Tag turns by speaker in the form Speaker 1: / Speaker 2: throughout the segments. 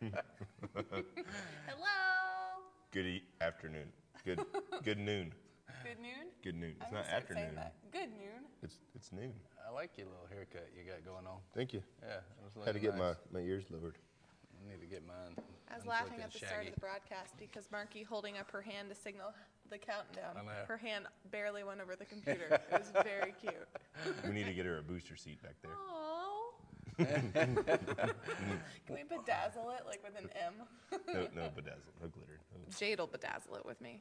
Speaker 1: Hello.
Speaker 2: Good e- afternoon. Good good noon.
Speaker 1: Good noon.
Speaker 2: Good noon. It's
Speaker 1: I'm
Speaker 2: not
Speaker 1: gonna start saying
Speaker 2: afternoon.
Speaker 1: that. Good noon.
Speaker 2: It's it's noon.
Speaker 3: I like your little haircut you got going on.
Speaker 2: Thank you.
Speaker 3: Yeah, it was
Speaker 2: Had to get
Speaker 3: nice.
Speaker 2: my, my ears lowered.
Speaker 3: I need to get mine.
Speaker 1: I was
Speaker 3: Mine's
Speaker 1: laughing at the start of the broadcast because Marky holding up her hand to signal the countdown. Her hand barely went over the computer. it was very cute.
Speaker 2: We need to get her a booster seat back there.
Speaker 1: Aww. Can we bedazzle it like with an M?
Speaker 2: No, no bedazzle, no glitter. No.
Speaker 1: Jade will bedazzle it with me.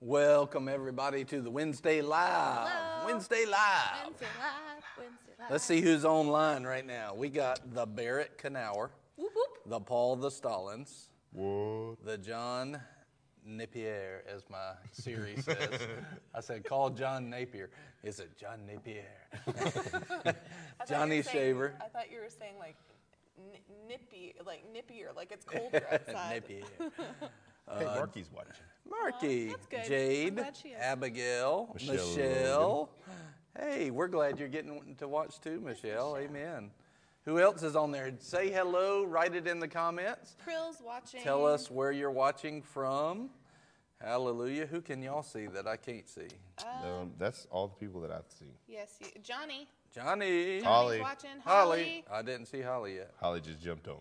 Speaker 3: Welcome everybody to the Wednesday Live.
Speaker 1: Hello.
Speaker 3: Wednesday Live.
Speaker 1: Wednesday live. Wednesday live.
Speaker 3: Let's see who's online right now. We got the Barrett Knauer,
Speaker 1: Whoop whoop.
Speaker 3: the Paul the Stallings,
Speaker 2: What?
Speaker 3: the John Napier, as my Siri says. I said, call John Napier. Is it John Napier?
Speaker 1: I thought you
Speaker 3: Johnny
Speaker 1: were saying-
Speaker 3: Shaver.
Speaker 1: I thought you were saying like n- nippy, like nippier, like it's colder outside.
Speaker 3: Napier.
Speaker 2: Hey, uh, Marky's watching.
Speaker 3: Marky,
Speaker 1: oh, that's
Speaker 3: Jade,
Speaker 1: glad she is.
Speaker 3: Abigail,
Speaker 2: Michelle
Speaker 3: Michelle. Hey, we're glad you're getting to watch too, Michelle. Amen. Who else is on there? Say hello, write it in the comments.
Speaker 1: Krill's watching.
Speaker 3: Tell us where you're watching from. Hallelujah. Who can y'all see that I can't see?
Speaker 2: Um, that's all the people that I've seen.
Speaker 1: Yes, you, Johnny.
Speaker 3: Johnny.
Speaker 1: Johnny's
Speaker 2: Holly.
Speaker 1: watching.
Speaker 3: Holly.
Speaker 1: Holly.
Speaker 3: I didn't see Holly yet.
Speaker 2: Holly just jumped on.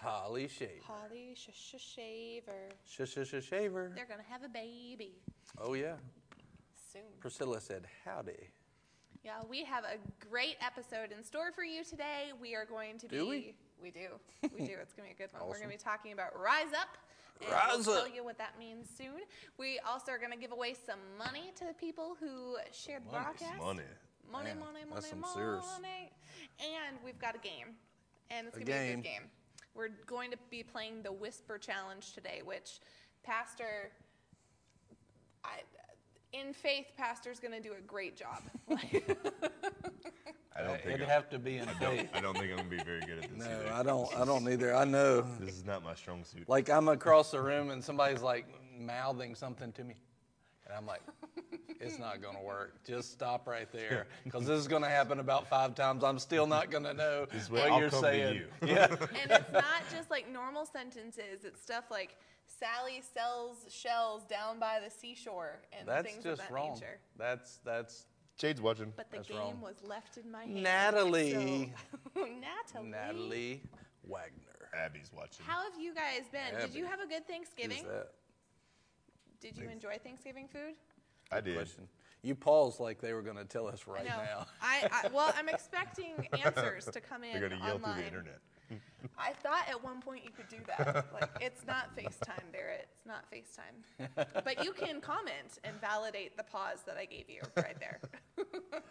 Speaker 3: Holly Shaver.
Speaker 1: Holly sh- sh- Shaver.
Speaker 3: Sh sh sh Shaver.
Speaker 1: They're gonna have a baby
Speaker 3: Oh yeah.
Speaker 1: soon.
Speaker 3: Priscilla said howdy.
Speaker 1: Yeah, we have a great episode in store for you today. We are going to
Speaker 3: Do
Speaker 1: be.
Speaker 3: we?
Speaker 1: We do. We do. It's going to be a good one. We're going to be talking about Rise Up. And
Speaker 3: Rise
Speaker 1: we'll
Speaker 3: Up.
Speaker 1: tell you what that means soon. We also are going to give away some money to the people who shared the
Speaker 2: Money,
Speaker 1: broadcast.
Speaker 2: money.
Speaker 1: Money,
Speaker 3: Man,
Speaker 1: money, money,
Speaker 3: that's some
Speaker 1: money.
Speaker 3: serious.
Speaker 1: And we've got a game. And it's going to be a good game. We're going to be playing the Whisper Challenge today, which Pastor. I, in faith, Pastor's going to do a great job.
Speaker 2: I don't think
Speaker 3: It'd
Speaker 2: I'm,
Speaker 3: have to be in
Speaker 2: I don't. I don't think I'm gonna be very good at this
Speaker 3: No,
Speaker 2: either.
Speaker 3: I don't. I don't either. I know.
Speaker 2: This is not my strong suit.
Speaker 3: Like I'm across the room and somebody's like mouthing something to me, and I'm like, "It's not gonna work. Just stop right there, because this is gonna happen about five times. I'm still not gonna know
Speaker 2: is
Speaker 3: what
Speaker 2: what I'll
Speaker 3: you're
Speaker 2: come to
Speaker 3: saying."
Speaker 2: you.
Speaker 3: Yeah.
Speaker 1: and it's not just like normal sentences. It's stuff like Sally sells shells down by the seashore and
Speaker 3: That's
Speaker 1: things
Speaker 3: just
Speaker 1: of that
Speaker 3: wrong.
Speaker 1: nature.
Speaker 3: That's that's
Speaker 2: Jade's watching.
Speaker 1: But the
Speaker 3: That's
Speaker 1: game
Speaker 3: wrong.
Speaker 1: was left in my hand.
Speaker 3: Natalie.
Speaker 1: so- Natalie.
Speaker 3: Natalie Wagner.
Speaker 2: Abby's watching.
Speaker 1: How have you guys been? Did you have a good
Speaker 3: Who's
Speaker 1: Thanksgiving?
Speaker 3: that?
Speaker 1: Did you enjoy Thanksgiving food?
Speaker 2: I did.
Speaker 3: Question. You paused like they were gonna tell us right
Speaker 1: I
Speaker 3: now.
Speaker 1: I, I well, I'm expecting answers to come in
Speaker 2: They're gonna yell
Speaker 1: online.
Speaker 2: through the internet.
Speaker 1: I thought at one point you could do that. Like, it's not FaceTime, Barrett. It's not FaceTime. But you can comment and validate the pause that I gave you right there.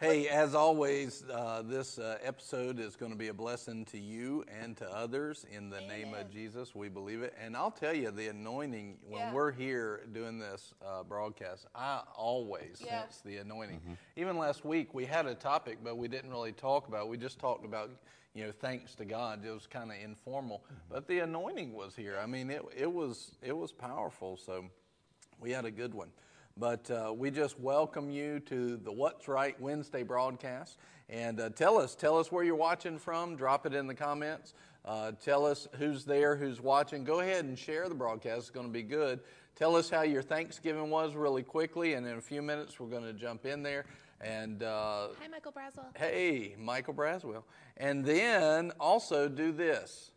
Speaker 3: Hey, as always, uh, this uh, episode is going to be a blessing to you and to others in the name of Jesus. We believe it. And I'll tell you, the anointing, when
Speaker 1: Yeah.
Speaker 3: we're here doing this uh, broadcast, I always
Speaker 1: Yeah.
Speaker 3: sense the anointing. Even last week, we had a topic, but we didn't really talk about it. We just talked about, you know, thanks to God. It was kind of informal. But the anointing was here. I mean, it, it, was, it was powerful. So we had a good one. But uh, we just welcome you to the What's Right Wednesday broadcast. And uh, tell us, tell us where you're watching from. Drop it in the comments. Uh, tell us who's there, who's watching. Go ahead and share the broadcast. It's going to be good. Tell us how your Thanksgiving was really quickly. And in a few minutes, we're going to jump in there. And uh,
Speaker 1: Hi, Michael Braswell.
Speaker 3: hey, Michael Braswell. And then also do this.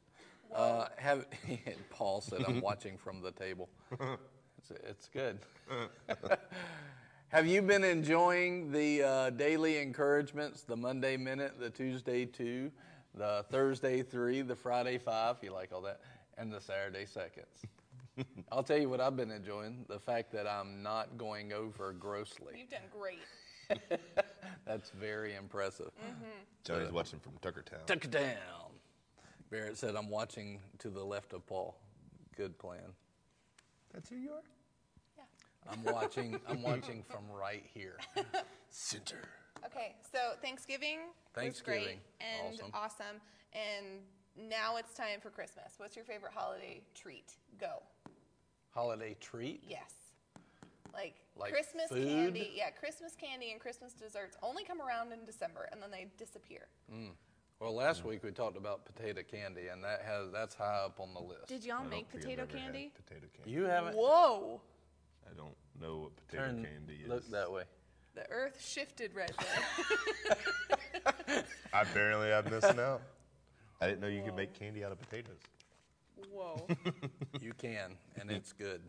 Speaker 3: Uh, have Paul said, "I'm watching from the table." It's, it's good. have you been enjoying the uh, daily encouragements? The Monday minute, the Tuesday two, the Thursday three, the Friday five. You like all that, and the Saturday seconds. I'll tell you what I've been enjoying: the fact that I'm not going over grossly.
Speaker 1: You've done great.
Speaker 3: That's very impressive. Mm-hmm.
Speaker 2: Johnny's watching from Tuckertown.
Speaker 3: Tuck it down. Barrett said, I'm watching to the left of Paul. Good plan.
Speaker 2: That's who you are.
Speaker 1: Yeah.
Speaker 3: I'm watching I'm watching from right here.
Speaker 2: Center.
Speaker 1: Okay, so Thanksgiving,
Speaker 3: Thanksgiving.
Speaker 1: was great and
Speaker 3: Awesome.
Speaker 1: awesome. And now it's time for Christmas. What's your favorite holiday treat? Go.
Speaker 3: Holiday treat.
Speaker 1: Yes. Like,
Speaker 3: Like
Speaker 1: Christmas
Speaker 3: food?
Speaker 1: candy. Yeah, Christmas candy and Christmas desserts only come around in December and then they disappear. Mm.
Speaker 3: Well, last week we talked about potato candy, and that has that's high up on the list.
Speaker 1: Did y'all
Speaker 2: I don't
Speaker 1: make
Speaker 2: think I've
Speaker 1: potato
Speaker 2: ever had
Speaker 1: candy?
Speaker 2: Potato candy.
Speaker 3: you haven't?
Speaker 1: Whoa!
Speaker 2: I don't know what potato
Speaker 3: Turn,
Speaker 2: candy is.
Speaker 3: look that way.
Speaker 1: The earth shifted right there.
Speaker 2: I apparently I'm missing out. I didn't know you could make candy out of potatoes.
Speaker 1: Whoa.
Speaker 3: You can, and it's good.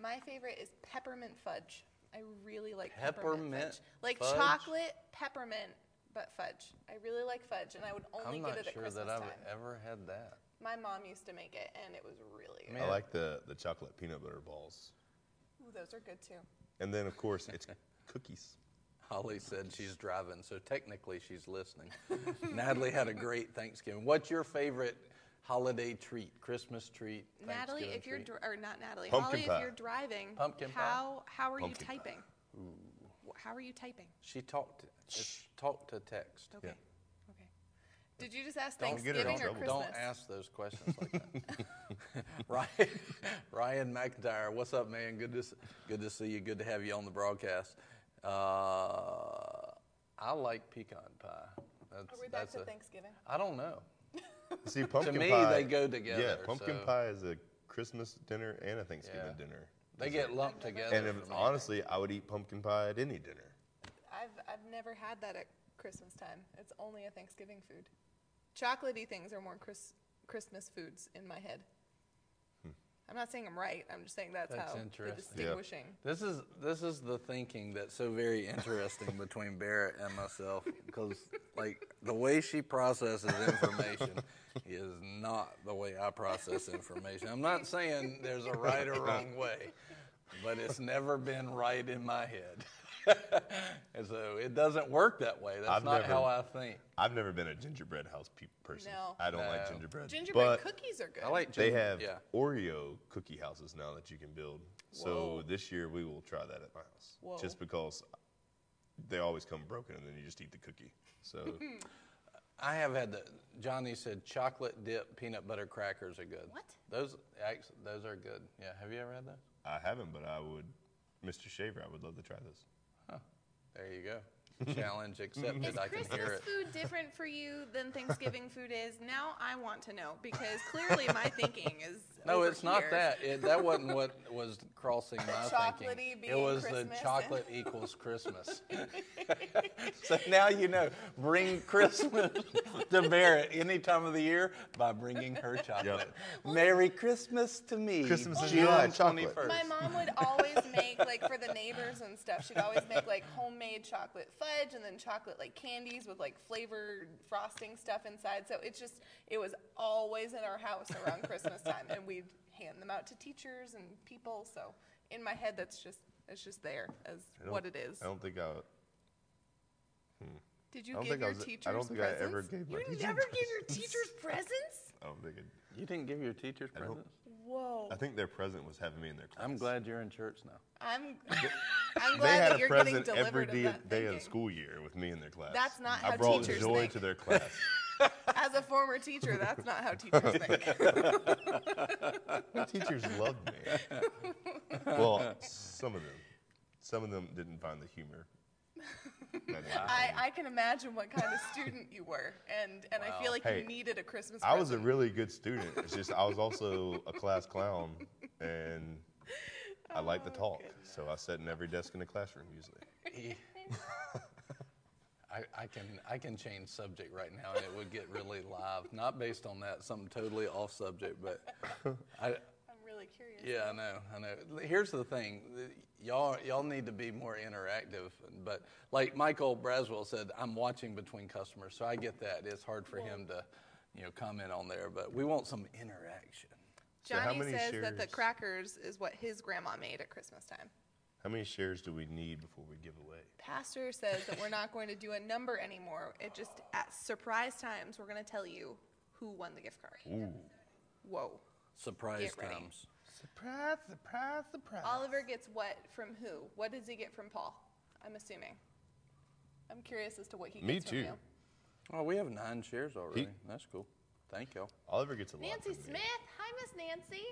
Speaker 1: My favorite is peppermint fudge. I really like
Speaker 3: Peppermint
Speaker 1: peppermint, fudge. Like
Speaker 3: fudge?
Speaker 1: chocolate peppermint, but fudge. I really like fudge, and I would only
Speaker 3: I'm
Speaker 1: get
Speaker 3: not
Speaker 1: it at
Speaker 3: sure
Speaker 1: Christmas
Speaker 3: that I've
Speaker 1: time.
Speaker 3: ever had that.
Speaker 1: My mom used to make it, and it was really good.
Speaker 2: I like the, the chocolate peanut butter balls.
Speaker 1: Ooh, those are good too.
Speaker 2: And then, of course, it's cookies.
Speaker 3: Holly said she's driving, so technically she's listening. Natalie had a great Thanksgiving. What's your favorite holiday treat? Christmas treat?
Speaker 1: Natalie, if you're
Speaker 3: treat?
Speaker 1: or not Natalie,
Speaker 2: Pumpkin
Speaker 1: Holly,
Speaker 2: pie.
Speaker 1: if you're driving,
Speaker 3: Pumpkin pie?
Speaker 1: how how are
Speaker 2: Pumpkin
Speaker 1: you
Speaker 2: pie.
Speaker 1: typing? How are you typing?
Speaker 3: she talked. It's talk to text.
Speaker 1: Okay. Okay. Did you just ask
Speaker 2: Don't get her in
Speaker 1: Thanksgiving or
Speaker 2: trouble.
Speaker 1: Christmas?
Speaker 3: Don't ask those questions like that. Ryan, Ryan McIntyre, what's up, man? Good to s- good to see you. Good to have you on the broadcast. Uh, I like pecan pie. That's,
Speaker 1: Are we back
Speaker 3: that's
Speaker 1: to
Speaker 3: a-
Speaker 1: Thanksgiving?
Speaker 3: I don't know.
Speaker 2: See, pumpkin to
Speaker 3: me,
Speaker 2: pie.
Speaker 3: they go together,
Speaker 2: Yeah, pumpkin
Speaker 3: so-
Speaker 2: pie is a Christmas dinner and a Thanksgiving
Speaker 3: Yeah.
Speaker 2: dinner.
Speaker 3: They get lumped together.
Speaker 2: And if, honestly, I would eat pumpkin pie at any dinner.
Speaker 1: I've I've never had that at Christmas time. It's only a Thanksgiving food. Chocolatey things are more Chris, Christmas foods in my head. I'm not saying I'm right. I'm just saying that's,
Speaker 3: That's
Speaker 1: how the
Speaker 3: interesting.
Speaker 2: Yeah.
Speaker 1: distinguishing.
Speaker 3: This is this is the thinking that's so very interesting between Barrett and myself because like the way she processes information is not the way I process information. I'm not saying there's a right or wrong way, but it's never been right in my head. and so it doesn't work that way. That's
Speaker 2: I've
Speaker 3: not
Speaker 2: never-
Speaker 3: how I think.
Speaker 2: I've never been a gingerbread house pe- person.
Speaker 1: No.
Speaker 2: I don't like gingerbread.
Speaker 1: Gingerbread
Speaker 2: but
Speaker 1: cookies are good.
Speaker 3: I like
Speaker 2: They
Speaker 3: gin-
Speaker 2: have
Speaker 3: yeah.
Speaker 2: Oreo cookie houses now that you can build. So
Speaker 1: Whoa.
Speaker 2: this year we will try that at my house.
Speaker 1: Whoa.
Speaker 2: Just because they always come broken and then you just eat the cookie. So
Speaker 3: I have had the Johnny said chocolate dip peanut butter crackers are good.
Speaker 1: What?
Speaker 3: Those act- those are good. Yeah, have you ever had those?
Speaker 2: I haven't, but I would, Mr. Shaver, I would love to try this.
Speaker 3: There you go. Challenge accepted.
Speaker 1: Is
Speaker 3: I can
Speaker 1: Christmas
Speaker 3: hear it.
Speaker 1: food different for you than Thanksgiving food is? Now I want to know because clearly my thinking is
Speaker 3: No,
Speaker 1: over
Speaker 3: it's not
Speaker 1: here.
Speaker 3: that. It, that wasn't what was crossing my
Speaker 1: Chocolatey
Speaker 3: thinking.
Speaker 1: being
Speaker 3: It was
Speaker 1: Christmas
Speaker 3: the chocolate equals Christmas. so now you know. Bring Christmas to Barrett any time of the year by bringing her chocolate. Merry Christmas to me.
Speaker 2: Christmas in
Speaker 3: June
Speaker 2: July, chocolate.
Speaker 3: 21st.
Speaker 1: My mom would always make like for the neighbors and stuff. She'd always make like homemade chocolate fudge and then chocolate like candies with like flavored frosting stuff inside. So it's just it was always in our house around Christmas time, and we'd hand them out to teachers and people. So in my head, that's just it's just there as what it is.
Speaker 2: I don't think I.
Speaker 1: Hmm.
Speaker 2: Did
Speaker 1: you give your
Speaker 2: was- I
Speaker 1: teachers
Speaker 2: don't think I
Speaker 1: presents?
Speaker 2: ever gave my
Speaker 1: you
Speaker 2: teachers
Speaker 1: never gave your teachers presents?
Speaker 2: I don't think it.
Speaker 3: You didn't give your teachers
Speaker 2: I
Speaker 3: presents?
Speaker 1: Whoa!
Speaker 2: I think their present was having me in their class.
Speaker 3: I'm glad you're in church now.
Speaker 1: I'm I'm
Speaker 2: They had
Speaker 1: that
Speaker 2: a
Speaker 1: you're getting
Speaker 2: present
Speaker 1: delivered
Speaker 2: every
Speaker 1: of
Speaker 2: day,
Speaker 1: that
Speaker 2: day of the
Speaker 1: thinking.
Speaker 2: school year with me in their class.
Speaker 1: That's not how I
Speaker 2: brought
Speaker 1: teachers
Speaker 2: joy
Speaker 1: think.
Speaker 2: to their class.
Speaker 1: As a former teacher, that's not how teachers think.
Speaker 2: My teachers loved me. Well, some of them. Some of them didn't find the humor. That is
Speaker 1: I, I can imagine what kind of student you were, and, and I feel like
Speaker 2: Hey,
Speaker 1: you needed a Christmas
Speaker 2: I was a
Speaker 1: present.
Speaker 2: really good student. It's just I was also a class clown, and I like
Speaker 1: Oh,
Speaker 2: to talk. So I sat in every desk in the classroom usually.
Speaker 3: I, I can I can change subject right now and it would get really live. Not based on that, something totally off subject, but I,
Speaker 1: I'm really curious.
Speaker 3: yeah, I know, I know. Here's the thing, y'all y'all need to be more interactive. But like Michael Braswell said, I'm watching between customers, so I get that. It's hard for him to, you know, comment on there, but we want some interaction.
Speaker 2: So how
Speaker 1: Johnny
Speaker 2: many
Speaker 1: says that the crackers is what his grandma made at Christmas time.
Speaker 2: How many shares do we need before we give away?
Speaker 1: Pastor says that we're not going to do a number anymore. It just at surprise times we're going to tell you who won the gift card.
Speaker 2: Ooh.
Speaker 1: Whoa.
Speaker 3: Surprise
Speaker 1: Get ready.
Speaker 3: comes.
Speaker 2: Surprise, surprise, surprise.
Speaker 1: Oliver gets what from who? What does he get from Paul? I'm assuming. I'm curious as to what he
Speaker 2: Me
Speaker 1: gets
Speaker 2: too.
Speaker 1: from you.
Speaker 3: Oh, we have nine shares already. That's cool. Thank y'all.
Speaker 2: Oliver gets a lot.
Speaker 1: Nancy
Speaker 2: from me.
Speaker 1: Smith. Hi, Miss Nancy.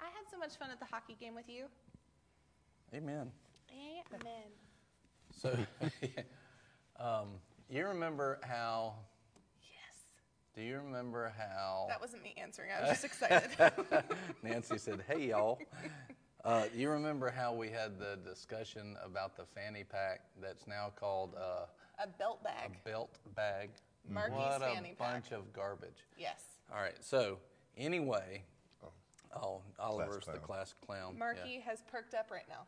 Speaker 1: I had so much fun at the hockey game with you.
Speaker 3: Amen.
Speaker 1: Amen.
Speaker 3: So, um, you remember how
Speaker 1: Yes.
Speaker 3: Do you remember how
Speaker 1: That wasn't me answering. I was just excited.
Speaker 3: Nancy said, "Hey y'all"? Uh, you remember how we had the discussion about the fanny pack that's now called uh,
Speaker 1: a belt bag.
Speaker 3: a
Speaker 1: bag.
Speaker 3: belt bag?
Speaker 1: Marky's
Speaker 3: what a
Speaker 1: fanny pack.
Speaker 3: bunch of garbage.
Speaker 1: Yes.
Speaker 3: All right, so anyway, oh, Oliver's the class clown. yeah.
Speaker 1: Marky has perked up right now.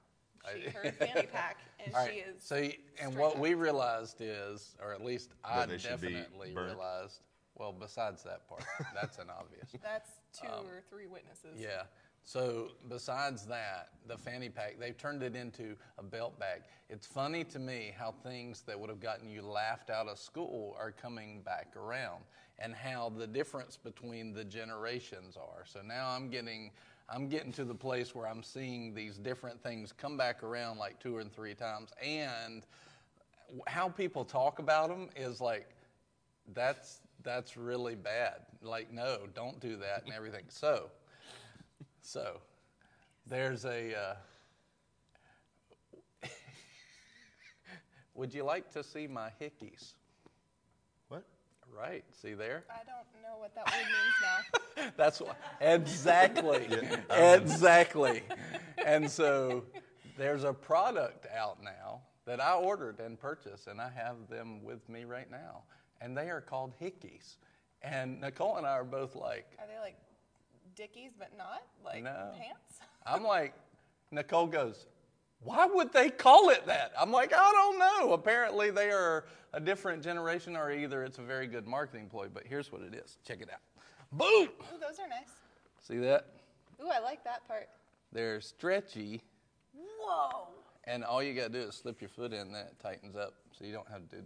Speaker 1: She heard fanny pack, and
Speaker 3: All
Speaker 1: she
Speaker 3: right,
Speaker 1: is.
Speaker 3: so y- and what
Speaker 1: up.
Speaker 3: we realized is, or at least I
Speaker 2: That they should be
Speaker 3: definitely realized. Well, besides that part, that's an obvious.
Speaker 1: That's two or three witnesses.
Speaker 3: Um, Yeah. So besides that, the fanny pack, they've turned it into a belt bag. It's funny to me how things that would have gotten you laughed out of school are coming back around and how the difference between the generations are. So now I'm getting I'm getting to the place where I'm seeing these different things come back around like two or three times and how people talk about them is like that's that's really bad. Like no, don't do that and everything. So so, there's a. Uh, would you like to see my hickeys?
Speaker 2: What?
Speaker 3: Right, see there?
Speaker 1: I don't know what that word means now.
Speaker 3: That's what, exactly, exactly. And so, there's a product out now that I ordered and purchased, and I have them with me right now, and they are called hickies. And Nicole and I are both like,
Speaker 1: Are they like Dickies, but not like
Speaker 3: No.
Speaker 1: pants?
Speaker 3: I'm like, Nicole goes, why would they call it that? I'm like, I don't know. Apparently, they are a different generation, or either it's a very good marketing ploy. But here's what it is. Check it out. Boom!
Speaker 1: Ooh, those are nice.
Speaker 3: See that?
Speaker 1: Ooh, I like that part.
Speaker 3: They're stretchy,
Speaker 1: Whoa.
Speaker 3: and all you got to do is slip your foot in, that tightens up, so you don't have to do.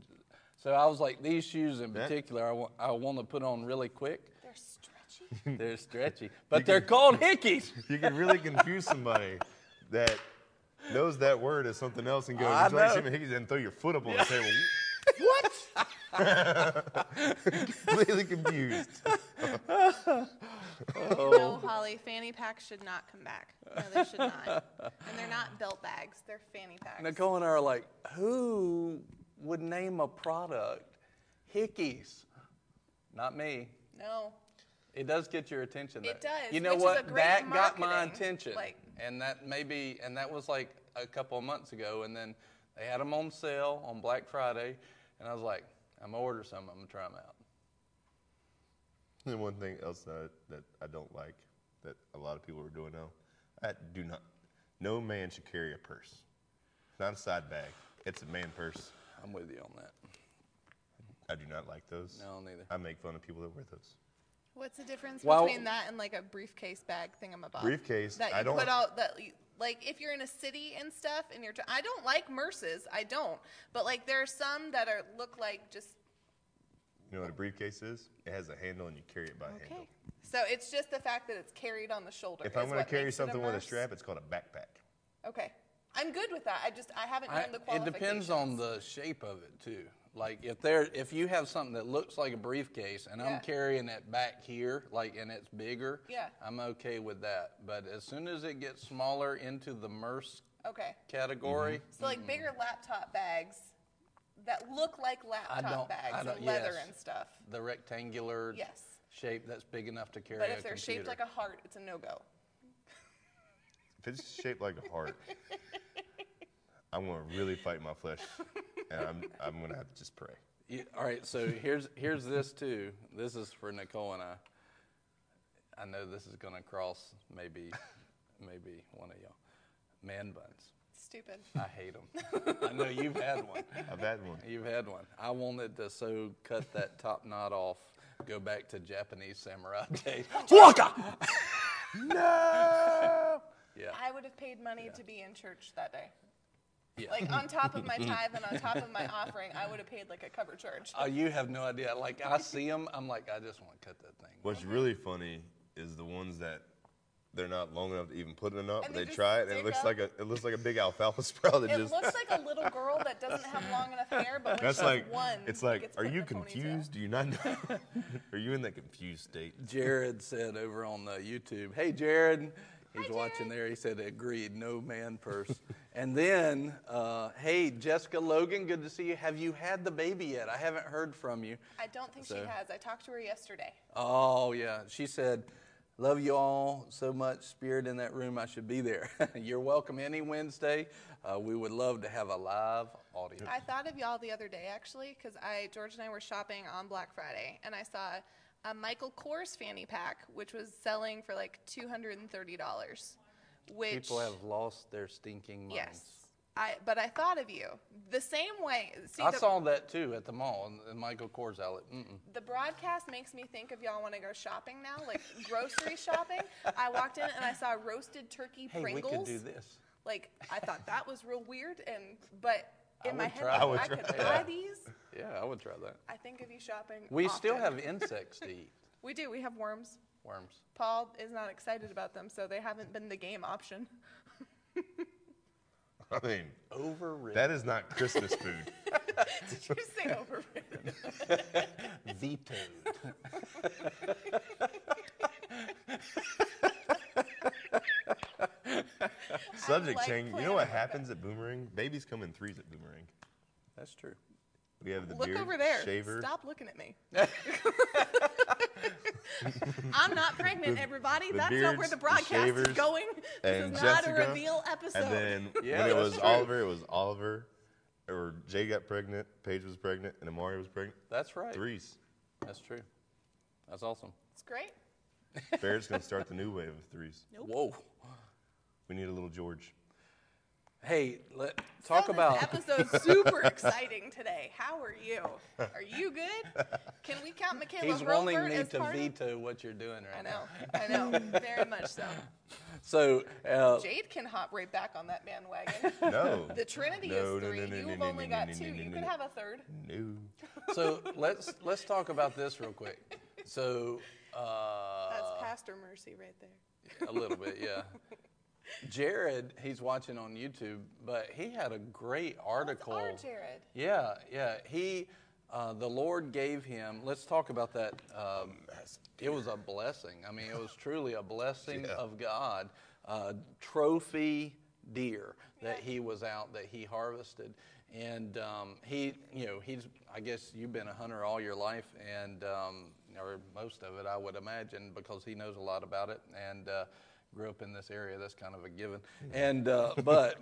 Speaker 3: So I was like, these shoes in
Speaker 2: That-
Speaker 3: particular, I want, I want to put on really quick.
Speaker 1: They're stretchy.
Speaker 3: They're stretchy, but they're called hickies.
Speaker 2: You can really confuse somebody that knows that word as something else and goes,
Speaker 3: I
Speaker 2: "Would like
Speaker 3: know.
Speaker 2: to see hickeys?" and throw your foot up on the table. what? Completely confused. Oh.
Speaker 1: No, Holly, fanny packs should not come back. No, they should not. And they're not belt bags, they're fanny packs.
Speaker 3: Nicole and I are like, who would name a product Hickies? Not me.
Speaker 1: No.
Speaker 3: It does get your attention.
Speaker 1: It
Speaker 3: though.
Speaker 1: does,
Speaker 3: You know
Speaker 1: which is
Speaker 3: what?
Speaker 1: a great
Speaker 3: that got my attention.
Speaker 1: like-
Speaker 3: and that maybe, and that was like a couple of months ago. And then they had them on sale on Black Friday, and I was like, I'm gonna order some. I'm gonna try them out.
Speaker 2: And one thing else that, that I don't like that a lot of people are doing now, I do not. No man should carry a purse. It's not a side bag. It's a man purse.
Speaker 3: I'm with you on that.
Speaker 2: I do not like those.
Speaker 3: No, neither.
Speaker 2: I make fun of people that wear those.
Speaker 1: What's the difference
Speaker 3: Well-
Speaker 1: between that and like a briefcase bag thingamabob?
Speaker 2: Briefcase,
Speaker 1: that you
Speaker 2: I don't-
Speaker 1: put out that you, like if you're in a city and stuff and you're. Tr- I don't like murses. I don't. But like there are some that are look like just
Speaker 2: You know what a briefcase is? It has a handle and you carry it by a handle.
Speaker 1: okay. So it's just the fact that it's carried on the shoulder.
Speaker 2: If I'm
Speaker 1: is
Speaker 2: going to
Speaker 1: what
Speaker 2: carry
Speaker 1: makes it
Speaker 2: something with a
Speaker 1: murse.
Speaker 2: strap, it's called a backpack.
Speaker 1: Okay, I'm good with that. I just I haven't
Speaker 3: I,
Speaker 1: known the
Speaker 3: it depends on the shape of it too. Like if there, if you have something that looks like a briefcase and
Speaker 1: Yeah.
Speaker 3: I'm carrying it back here, like and it's bigger,
Speaker 1: Yeah.
Speaker 3: I'm okay with that. But as soon as it gets smaller into the murse
Speaker 1: Okay,
Speaker 3: category, mm-hmm.
Speaker 1: so like bigger laptop bags that look like laptop
Speaker 3: don't- I
Speaker 1: bags
Speaker 3: don't-
Speaker 1: and leather
Speaker 3: yes.
Speaker 1: and stuff.
Speaker 3: the rectangular
Speaker 1: Yes.
Speaker 3: shape that's big enough to carry
Speaker 1: But
Speaker 3: a
Speaker 1: if they're
Speaker 3: computer.
Speaker 1: shaped like a heart, it's a no go.
Speaker 2: If it's shaped like a heart, I'm going to really fight my flesh, and I'm, I'm going to have to just pray.
Speaker 3: Yeah, all right, so here's here's this too. This is for Nicole and I. I know this is going to cross maybe maybe one of y'all. Man buns.
Speaker 1: Stupid.
Speaker 3: I hate them. I know you've had one.
Speaker 2: I've had one.
Speaker 3: You've had one. I wanted to so cut that top knot off, go back to Japanese samurai days. Waka!
Speaker 2: No!
Speaker 3: Yeah.
Speaker 1: I would have paid money to be in church that day.
Speaker 3: Yeah.
Speaker 1: Like on top of my mm. tithe and on top of my offering, I would have paid like a cover charge.
Speaker 3: Oh, you have no idea. Like I see them, I'm like, I just want to cut that thing.
Speaker 2: What's really funny is the ones that they're not long enough to even put in a knot,
Speaker 1: And
Speaker 2: but
Speaker 1: they
Speaker 2: they try it, and it looks
Speaker 1: up.
Speaker 2: like a it looks like a big alfalfa sprout that
Speaker 1: It
Speaker 2: just.
Speaker 1: looks like a little girl that doesn't have long enough hair, but
Speaker 2: That's like
Speaker 1: one,
Speaker 2: it's like, are you confused? Do you not know? are you in that confused state?
Speaker 3: Jared said over on the YouTube, "Hey Jared." He's
Speaker 1: Hi,
Speaker 3: watching there. He said, "Agreed, no man purse." And then, uh, hey, Jessica Logan, good to see you. Have you had the baby yet? I haven't heard from you.
Speaker 1: I don't think
Speaker 3: so.
Speaker 1: she has. I talked to her yesterday.
Speaker 3: Oh, yeah. She said, Love you all so much. Spirit in that room, I should be there. You're welcome any Wednesday. Uh, we would love to have a live audience.
Speaker 1: I thought of y'all the other day, actually, because I George and I were shopping on Black Friday, and I saw a Michael Kors fanny pack, which was selling for like $230. Which
Speaker 3: People have lost their stinking minds.
Speaker 1: yes, I but I thought of you the same way. See,
Speaker 3: I
Speaker 1: the,
Speaker 3: saw that too at the mall in the Michael Kors outlet. Mm-mm.
Speaker 1: the broadcast makes me think of y'all want to go shopping now, like grocery shopping. I walked in and I saw roasted turkey
Speaker 3: Hey,
Speaker 1: Pringles.
Speaker 3: we could do this.
Speaker 1: Like I thought that was real weird, and but
Speaker 3: I
Speaker 1: in my head,
Speaker 3: try- I
Speaker 1: I
Speaker 2: try
Speaker 1: could buy these.
Speaker 3: Yeah, I would try that.
Speaker 1: I think of you shopping.
Speaker 3: We still have insects to eat.
Speaker 1: We do. We have worms.
Speaker 3: Worms.
Speaker 1: Paul is not excited about them, so they haven't been the game option.
Speaker 2: I mean,
Speaker 3: Overrated.
Speaker 2: that is not Christmas food.
Speaker 1: Did you say overrated?
Speaker 3: Vetoed.
Speaker 2: Subject
Speaker 1: like
Speaker 2: change. You know what
Speaker 1: with that.
Speaker 2: happens at Boomerang? Babies come in threes at Boomerang.
Speaker 3: That's true.
Speaker 2: We have the
Speaker 1: Look
Speaker 2: beard,
Speaker 1: over there.
Speaker 2: shaver,
Speaker 1: Stop looking at me. I'm not pregnant, everybody.
Speaker 2: the
Speaker 1: That's not where
Speaker 2: beards,
Speaker 1: the
Speaker 2: the
Speaker 1: broadcast is going. This
Speaker 2: and
Speaker 1: is not
Speaker 2: Jessica,
Speaker 1: a reveal episode.
Speaker 2: And then
Speaker 3: Yeah,
Speaker 2: when it
Speaker 3: that's
Speaker 2: was
Speaker 3: true.
Speaker 2: Oliver, it was Oliver, or Jay got pregnant, Paige was pregnant, and Amari was pregnant.
Speaker 3: That's right.
Speaker 2: Threes.
Speaker 3: That's true. That's awesome.
Speaker 1: it's great.
Speaker 2: Barrett's gonna start the new wave of threes.
Speaker 3: Whoa.
Speaker 2: We need a little George.
Speaker 3: Hey, let talk
Speaker 1: so
Speaker 3: about.
Speaker 1: this episode's super exciting today. How are you? Are you good? Can we count Michaela
Speaker 3: He's wanting
Speaker 1: Hurlbert
Speaker 3: me
Speaker 1: as
Speaker 3: to
Speaker 1: part of-
Speaker 3: veto what you're doing right
Speaker 1: I
Speaker 3: now.
Speaker 1: know. I know. Very much so.
Speaker 3: So, uh,
Speaker 1: Jade can hop right back on that bandwagon.
Speaker 2: No.
Speaker 1: The Trinity
Speaker 2: No,
Speaker 1: is three.
Speaker 2: no, no,
Speaker 1: You've
Speaker 2: no,
Speaker 1: only
Speaker 2: no,
Speaker 1: got
Speaker 2: no,
Speaker 1: two.
Speaker 2: no,
Speaker 1: You
Speaker 2: no,
Speaker 1: could
Speaker 2: no.
Speaker 1: have a third.
Speaker 2: no.
Speaker 3: so let's let's talk about this real quick. So, uh,
Speaker 1: That's Pastor Mercy right there.
Speaker 3: a little bit, yeah. Jared, he's watching on YouTube, but he had a great article.
Speaker 1: Our Jared.
Speaker 3: Yeah, yeah. He, uh, the Lord gave him. Let's talk about that. Um, it was a blessing. I mean, it was truly a blessing
Speaker 2: Yeah.
Speaker 3: of God. Uh, trophy deer that he was out that he harvested, and um, he, you know, he's. I guess you've been a hunter all your life, and um, or most of it, I would imagine, because he knows a lot about it and uh, grew up in this area. That's kind of a given. And uh, but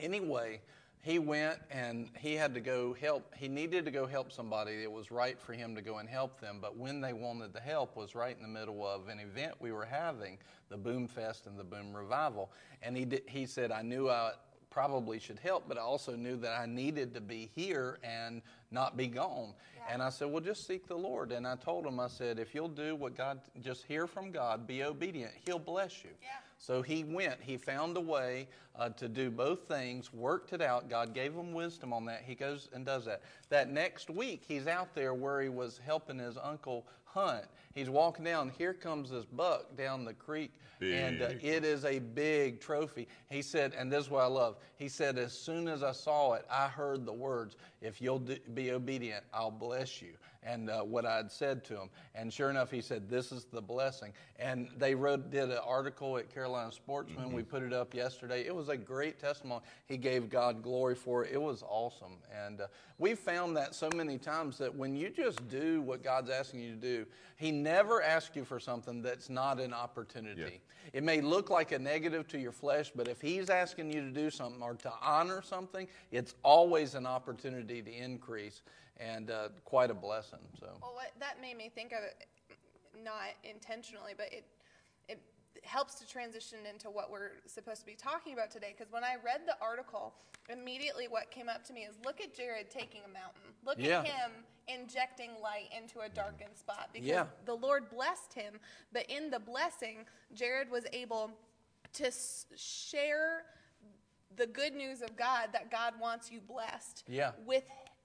Speaker 3: anyway, he went and he had to go help. He needed to go help somebody. It was right for him to go and help them. But when they wanted the help was right in the middle of an event we were having, the Boom Fest and the Boom Revival. And he did, he said, I knew I probably should help, but I also knew that I needed to be here and not be gone. And I said, Well, just seek the Lord. And I told him, I said, If you'll do what God, just hear from God, be obedient, He'll bless you.
Speaker 1: Yeah.
Speaker 3: So he went, he found a way uh, to do both things, worked it out. God gave him wisdom on that. He goes and does that. That next week, he's out there where he was helping his uncle hunt. He's walking down. Here comes this buck down the creek, and uh, it is a big trophy. He said, and this is what I love. He said, as soon as I saw it, I heard the words, "If you'll do, be obedient, I'll bless you." And uh, what I had said to him, and sure enough, he said, "This is the blessing." And they wrote, did an article at Carolina Sportsman. We put it up yesterday. It was a great testimony. He gave God glory for it. It was awesome, and uh, we found that so many times that when you just do what God's asking you to do, He never asks you for something that's not an opportunity. It may look like a negative to your flesh, but if He's asking you to do something or to honor something, it's always an opportunity to increase and uh, quite a blessing. So,
Speaker 1: Well, what that made me think of it, not intentionally, but it it helps to transition into what we're supposed to be talking about today. Because when I read the article, immediately what came up to me is look at Jared taking a mountain. Look
Speaker 3: Yeah.
Speaker 1: at him injecting light into a darkened spot because
Speaker 3: Yeah.
Speaker 1: the Lord blessed him. But in the blessing, Jared was able to s- share the good news of God that God wants you blessed
Speaker 3: Yeah.
Speaker 1: with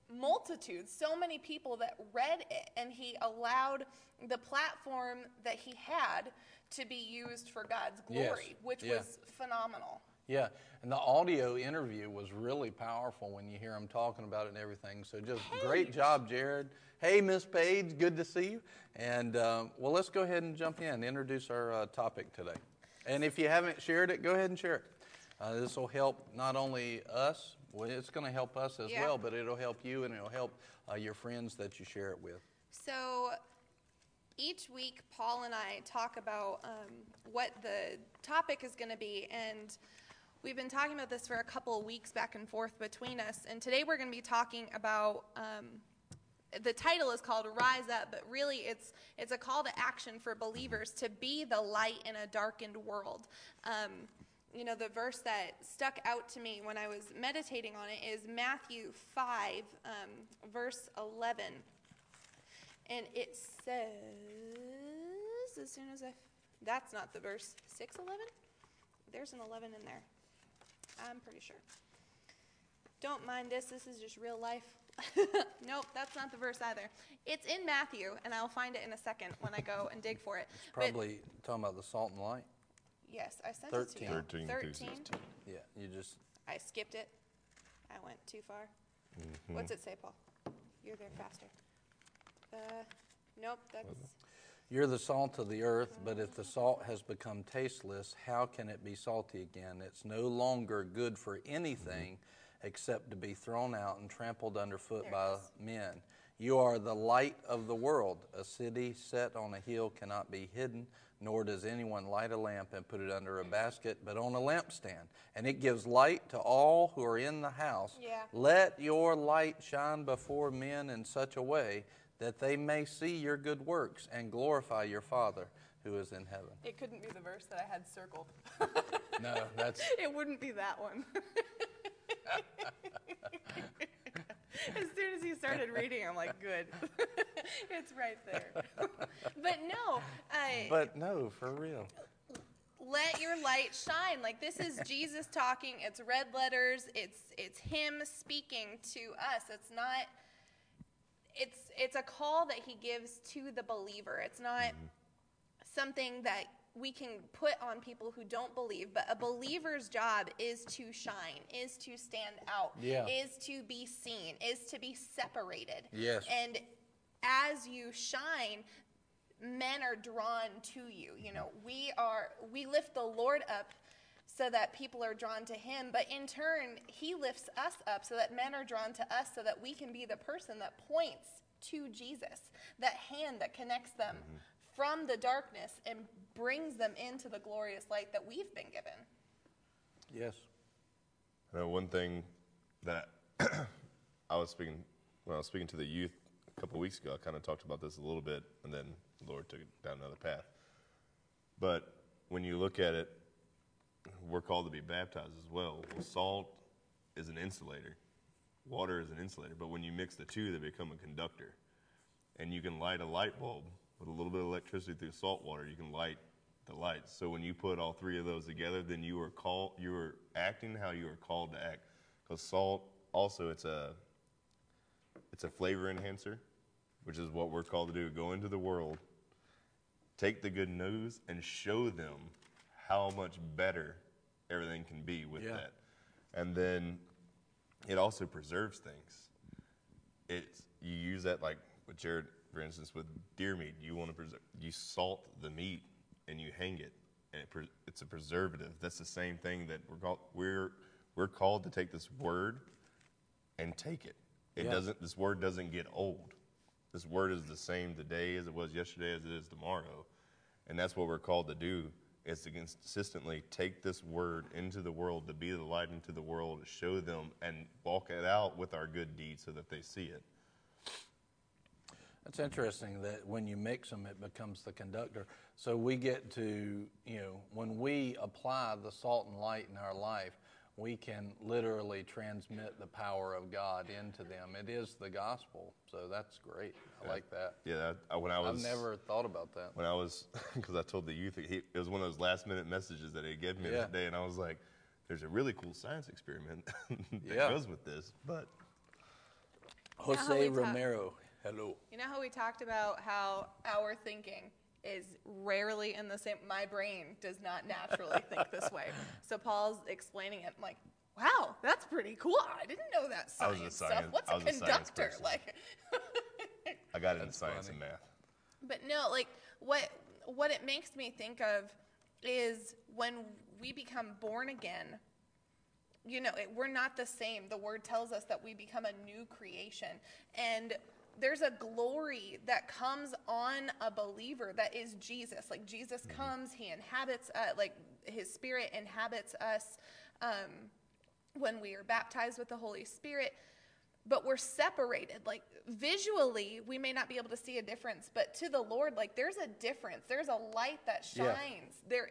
Speaker 1: multitudes, so many people that read it, and he allowed the platform that he had to be used for God's
Speaker 3: Yes.
Speaker 1: glory, which
Speaker 3: Yeah.
Speaker 1: was phenomenal.
Speaker 3: yeah, and the audio interview was really powerful when you hear him talking about it and everything. So, just great job, Jared. Hey, Miss Page, good to see you. And um, well, let's go ahead and jump in, introduce our uh, topic today. And if you haven't shared it, go ahead and share it. Uh, this will help not only us, well, it's going to help us as
Speaker 1: Yeah.
Speaker 3: well, but it'll help you and it'll help uh, your friends that you share it with.
Speaker 1: So each week, Paul and I talk about um, what the topic is going to be, and we've been talking about this for a couple of weeks back and forth between us. And today we're going to be talking about. Um, the title is called "Rise Up," but really it's it's a call to action for believers to be the light in a darkened world. Um, you know, the verse that stuck out to me when I was meditating on it is Matthew five, um, verse eleven. And it says, as soon as I, that's not the verse, 611? There's an 11 in there. I'm pretty sure. Don't mind this, this is just real life. nope, that's not the verse either. It's in Matthew, and I'll find it in a second when I go and dig for it. But-
Speaker 3: Probably talking about the salt and light.
Speaker 1: yes, I sent it to you.
Speaker 2: 13 through 16.
Speaker 3: Yeah, you just
Speaker 1: I skipped it. I went too far.
Speaker 2: Mm-hmm.
Speaker 1: What's it say, Paul? You're there faster. Uh, nope, that's.
Speaker 3: You're the salt of the earth, but if the uh-huh. salt has become tasteless, how can it be salty again? It's no longer good for anything mm-hmm. except to be thrown out and trampled underfoot
Speaker 1: There
Speaker 3: by men. You are the light of the world. A city set on a hill cannot be hidden, nor does anyone light a lamp and put it under a mm-hmm. basket, but on a lampstand. And it gives light to all who are in the house.
Speaker 1: Yeah.
Speaker 3: Let your light shine before men in such a way that they may see your good works and glorify your Father who is in heaven.
Speaker 1: It couldn't be the verse that I had circled.
Speaker 3: No, that's
Speaker 1: it wouldn't be that one. as soon as he started reading, I'm like, good. it's right there. but no, I,
Speaker 3: but no, for real.
Speaker 1: let your light shine. Like this is Jesus talking. It's red letters. It's it's him speaking to us. It's not it's it's a call that he gives to the believer. It's not mm-hmm. something that we can put on people who don't believe, but a believer's job is to shine, is to stand out,
Speaker 3: Yeah.
Speaker 1: is to be seen, is to be separated.
Speaker 3: Yes.
Speaker 1: And as you shine, men are drawn to you. You mm-hmm. know, we are we lift the Lord up so that people are drawn to him, but in turn, he lifts us up so that men are drawn to us so that we can be the person that points to Jesus, that hand that connects them mm-hmm. from the darkness and brings them into the glorious light that we've been given.
Speaker 3: Yes.
Speaker 2: I know one thing that I was speaking when I was speaking to the youth a couple weeks ago. I kind of talked about this a little bit, and then the Lord took it down another path. But when you look at it, we're called to be baptized as well. well. Salt is an insulator, water is an insulator. But when you mix the two, they become a conductor. And you can light a light bulb with a little bit of electricity through salt water. You can light the lights. So when you put all three of those together, then you are called. You are acting how you are called to act. Because salt also it's a it's a flavor enhancer, which is what we're called to do. Go into the world, take the good news, and show them how much better everything can be with
Speaker 3: Yeah.
Speaker 2: that. And then it also preserves things. It's you use that like with Jared, for instance, with deer meat. You want to preserve. You salt the meat and you hang it, and it, pre- it's a preservative. That's the same thing that we're called. We're we're called to take this word and take it. It
Speaker 3: Yeah.
Speaker 2: doesn't. This word doesn't get old. This word is the same today as it was yesterday, as it is tomorrow, and that's what we're called to do. Is to consistently take this word into the world, to be the light into the world, to show them and walk it out with our good deeds, so that they see it.
Speaker 3: It's interesting that when you mix them, it becomes the conductor. So we get to, you know, when we apply the salt and light in our life, we can literally transmit the power of God into them. It is the gospel. So that's great. I like that.
Speaker 2: Yeah, I, uh, when I was, I've
Speaker 3: never thought about that.
Speaker 2: when I was because I told the youth he, it was one of those last minute messages that he gave me
Speaker 3: Yeah.
Speaker 2: that day, and I was like, "There's a really cool science experiment that
Speaker 3: Yeah.
Speaker 2: goes with this." But
Speaker 3: Jose
Speaker 1: we talk-
Speaker 3: Romero, hello.
Speaker 1: You know how we talked about how our thinking is rarely in the same. My brain does not naturally think this way. So Paul's explaining it. I'm like, wow, that's pretty cool. I didn't know that
Speaker 2: I was a
Speaker 1: science stuff. What's
Speaker 2: I
Speaker 1: a
Speaker 2: was a
Speaker 1: conductor?
Speaker 2: person.
Speaker 1: Like,
Speaker 2: I got into
Speaker 3: That's
Speaker 2: science
Speaker 3: funny.
Speaker 2: and math.
Speaker 1: but no, like what what it makes me think of is when we become born again you know, it, we're not the same. The word tells us that we become a new creation. And there's a glory that comes on a believer that is Jesus. Like Jesus comes, he inhabits, uh, like his spirit inhabits us um, when we are baptized with the Holy Spirit. But we're separated. Like visually, we may not be able to see a difference, but to the Lord, like there's a difference. There's a light that
Speaker 3: Yeah.
Speaker 1: shines. There,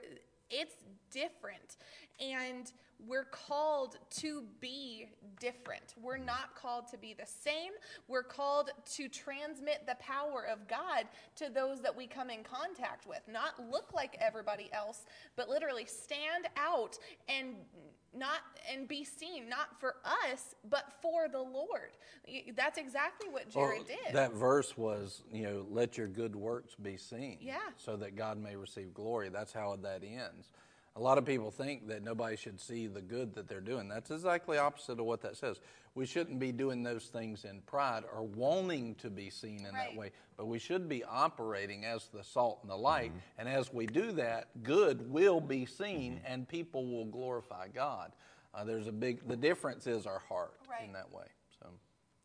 Speaker 1: it's different, and we're called to be different. We're not called to be the same. We're called to transmit the power of God to those that we come in contact with. Not look like everybody else, but literally stand out and not and be seen not for us but for the Lord. That's exactly what Jared
Speaker 3: Well,
Speaker 1: did.
Speaker 3: That verse was, you know, let your good works be seen.
Speaker 1: Yeah.
Speaker 3: So that God may receive glory. That's how that ends. A lot of people think that nobody should see the good that they're doing. That's exactly opposite of what that says. We shouldn't be doing those things in pride or wanting to be seen in that way, but we should be operating as the salt and the light. And as we do that, good will be seen and people will glorify God. Uh, there's a big, the difference is our heart in that way. So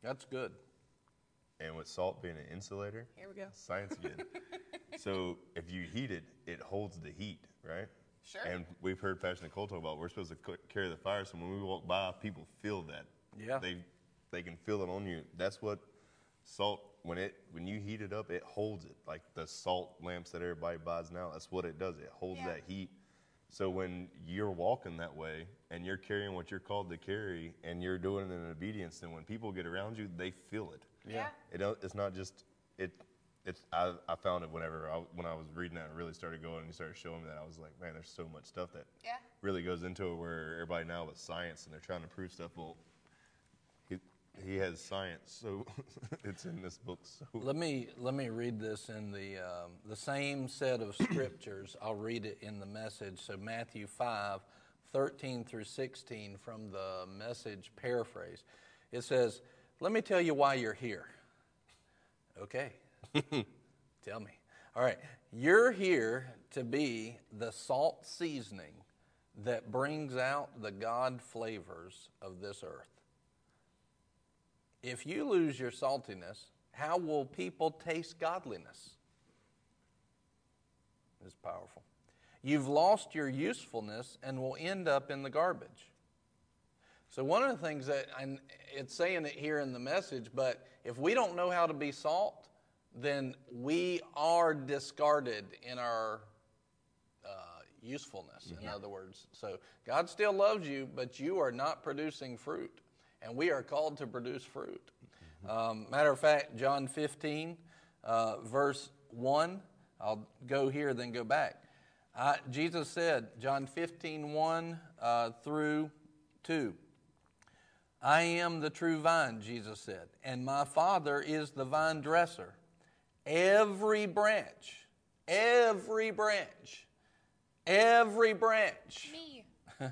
Speaker 3: that's good.
Speaker 2: And with salt being an insulator,
Speaker 1: Here we go.
Speaker 2: science again. so if you heat it, it holds the heat, right?
Speaker 1: Sure.
Speaker 2: And we've heard Pastor Nicole talk about we're supposed to carry the fire, so when we walk by, people feel that.
Speaker 3: Yeah.
Speaker 2: They they can feel it on you. That's what salt when it when you heat it up, it holds it. Like the salt lamps that everybody buys now, that's what it does. It holds
Speaker 1: Yeah.
Speaker 2: that heat. So when you're walking that way and you're carrying what you're called to carry and you're doing it in obedience, then when people get around you, they feel it.
Speaker 1: Yeah.
Speaker 2: It don't, it's not just it. It's I, I found it whenever I, when I was reading that and really started going and he started showing me that I was like, man, there's so much stuff that
Speaker 1: Yeah.
Speaker 2: really goes into it where everybody now with science and they're trying to prove stuff. Well, he he has science, so it's in this book. So
Speaker 3: Let me let me read this in the um, the same set of scriptures. I'll read it in the message. So Matthew 5, 13 through 16 from the message paraphrase. It says, Let me tell you why you're here. Okay. tell me. All right. You're here to be the salt seasoning that brings out the God flavors of this earth. If you lose your saltiness, how will people taste godliness? It's powerful. You've lost your usefulness and will end up in the garbage. So, one of the things that, and it's saying it here in the message, but if we don't know how to be salt, then we are discarded in our uh, usefulness, in other words. So, God still loves you, but you are not producing fruit. And we are called to produce fruit. Um, matter of fact, John 15, uh, verse 1, I'll go here, then go back. Uh, Jesus said, John 15, 1 uh, through 2. I am the true vine, Jesus said, and my Father is the vine dresser. Every branch, every branch, every branch.
Speaker 1: Me.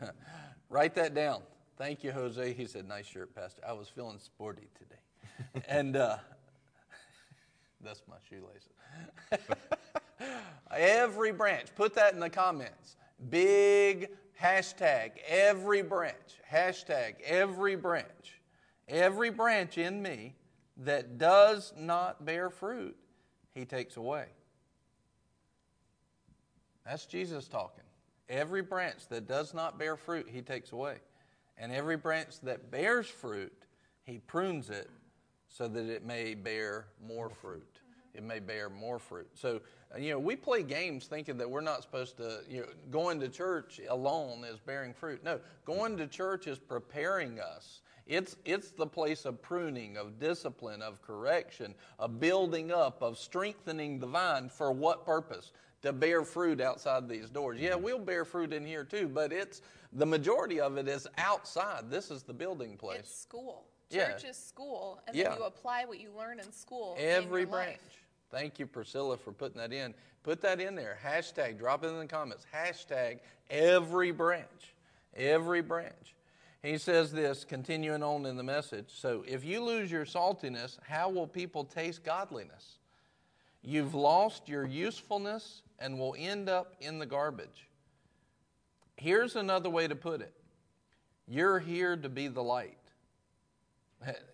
Speaker 3: Write that down. Thank you, Jose. He said, nice shirt, Pastor. I was feeling sporty today. and uh, that's my shoelaces. every branch. Put that in the comments. Big hashtag every branch. Hashtag every branch. Every branch in me that does not bear fruit, he takes away. That's Jesus talking. Every branch that does not bear fruit, he takes away. And every branch that bears fruit, he prunes it so that it may bear more fruit. It may bear more fruit. So, you know, we play games thinking that we're not supposed to, you know, going to church alone is bearing fruit. No, going to church is preparing us. It's, it's the place of pruning, of discipline, of correction, of building up, of strengthening the vine for what purpose? To bear fruit outside these doors. Yeah, we'll bear fruit in here too, but it's the majority of it is outside. This is the building place.
Speaker 1: It's school.
Speaker 3: Yeah.
Speaker 1: Church is school, and
Speaker 3: Yeah.
Speaker 1: then you apply what you learn in school. in
Speaker 3: Every
Speaker 1: your
Speaker 3: branch.
Speaker 1: life.
Speaker 3: Thank you, Priscilla, for putting that in. Put that in there. Hashtag, drop it in the comments. Hashtag every branch. Every branch. He says this, continuing on in the message. So, if you lose your saltiness, how will people taste godliness? You've lost your usefulness and will end up in the garbage. Here's another way to put it You're here to be the light.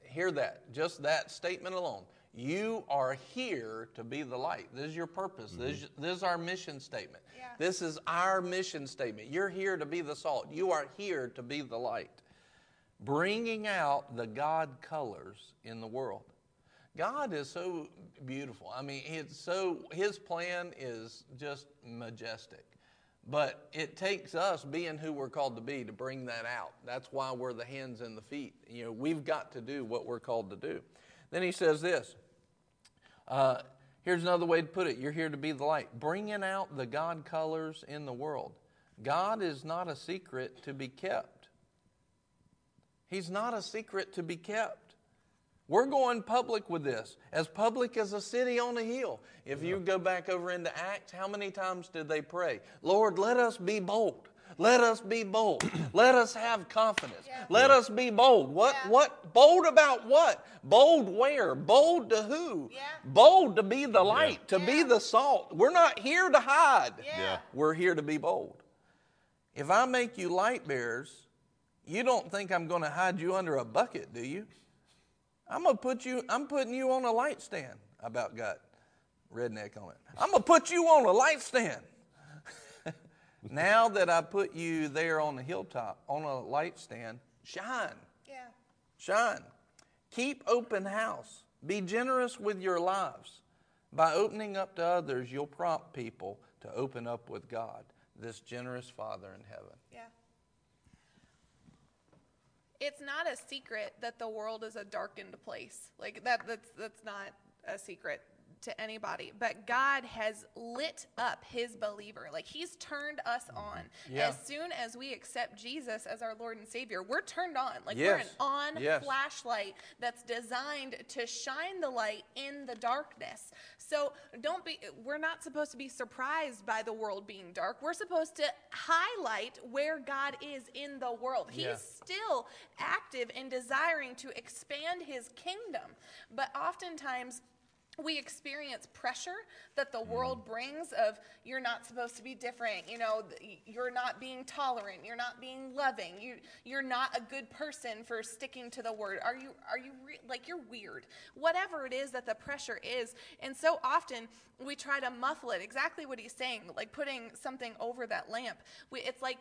Speaker 3: Hear that. Just that statement alone. You are here to be the light. This is your purpose. This, mm-hmm. this is our mission statement.
Speaker 1: Yeah.
Speaker 3: This is our mission statement. You're here to be the salt. You are here to be the light. Bringing out the God colors in the world. God is so beautiful. I mean, it's so his plan is just majestic. But it takes us being who we're called to be to bring that out. That's why we're the hands and the feet. You know, we've got to do what we're called to do. Then he says this. Uh, here's another way to put it. You're here to be the light, bringing out the God colors in the world. God is not a secret to be kept. He's not a secret to be kept. We're going public with this, as public as a city on a hill. If you go back over into Acts, how many times did they pray? Lord, let us be bold. Let us be bold. let us have confidence.
Speaker 1: Yeah.
Speaker 3: Let us be bold. What
Speaker 1: Yeah.
Speaker 3: what bold about what? Bold where? Bold to who?
Speaker 1: Yeah.
Speaker 3: Bold to be the light, to be the salt. We're not here to hide.
Speaker 1: Yeah.
Speaker 2: Yeah.
Speaker 3: We're here to be bold. If I make you light bearers, you don't think I'm going to hide you under a bucket, do you? I'm gonna put you. I'm putting you on a light stand. I about got redneck on it. I'm gonna put you on a light stand. Now that I put you there on the hilltop on a light stand, shine,
Speaker 1: Yeah.
Speaker 3: shine. Keep open house. Be generous with your lives. By opening up to others, you'll prompt people to open up with God, this generous Father in heaven.
Speaker 1: Yeah. It's not a secret that the world is a darkened place. Like that that's that's not a secret to anybody. But God has lit up his believer. Like he's turned us mm-hmm. on.
Speaker 3: Yeah.
Speaker 1: As soon as we accept Jesus as our Lord and Savior, we're turned on. Like we're an on
Speaker 3: Yes.
Speaker 1: flashlight that's designed to shine the light in the darkness. So don't be we're not supposed to be surprised by the world being dark. We're supposed to highlight where God is in the world. He's
Speaker 3: Yeah.
Speaker 1: still active in desiring to expand his kingdom. But oftentimes we experience pressure that the mm. world brings of you're not supposed to be different. You know you're not being tolerant. You're not being loving. You you're not a good person for sticking to the word. Are you are you re- like you're weird. Whatever it is that the pressure is and so often we try to muffle it. Exactly what he's saying like putting something over that lamp. We, it's like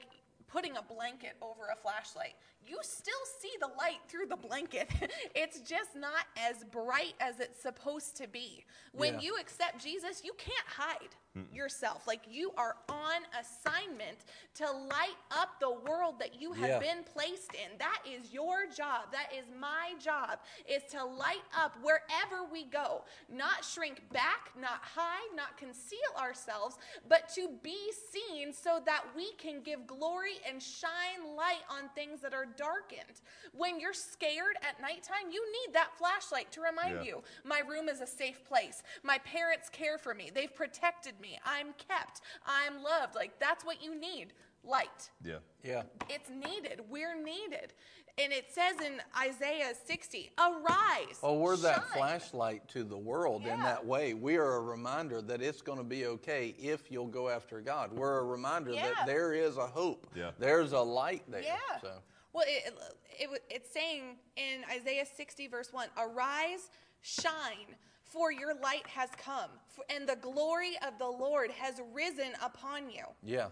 Speaker 1: putting a blanket over a flashlight. You still see the light through the blanket. it's just not as bright as it's supposed to be. When
Speaker 3: Yeah.
Speaker 1: you accept Jesus, you can't hide yourself. Like you are on assignment to light up the world that you have
Speaker 3: Yeah.
Speaker 1: been placed in. That is your job. That is my job is to light up wherever we go. Not shrink back, not hide, not conceal ourselves, but to be seen so that we can give glory and shine light on things that are darkened. When you're scared at nighttime, you need that flashlight to remind
Speaker 2: Yeah.
Speaker 1: you my room is a safe place. My parents care for me. They've protected me. I'm kept. I'm loved. Like that's what you need. Light.
Speaker 2: Yeah.
Speaker 3: Yeah.
Speaker 1: It's needed. We're needed. And it says in Isaiah 60, arise.
Speaker 3: Oh, we're that
Speaker 1: shine."
Speaker 3: flashlight to the world in that way. We are a reminder that it's going to be okay if you'll go after God. We're a reminder
Speaker 1: Yeah.
Speaker 3: that there is a hope.
Speaker 2: Yeah.
Speaker 3: There's a light there.
Speaker 1: Yeah.
Speaker 3: So,
Speaker 1: Well, it, it, it's saying in Isaiah 60, verse 1 Arise, shine, for your light has come, and the glory of the Lord has risen upon you.
Speaker 3: yeah.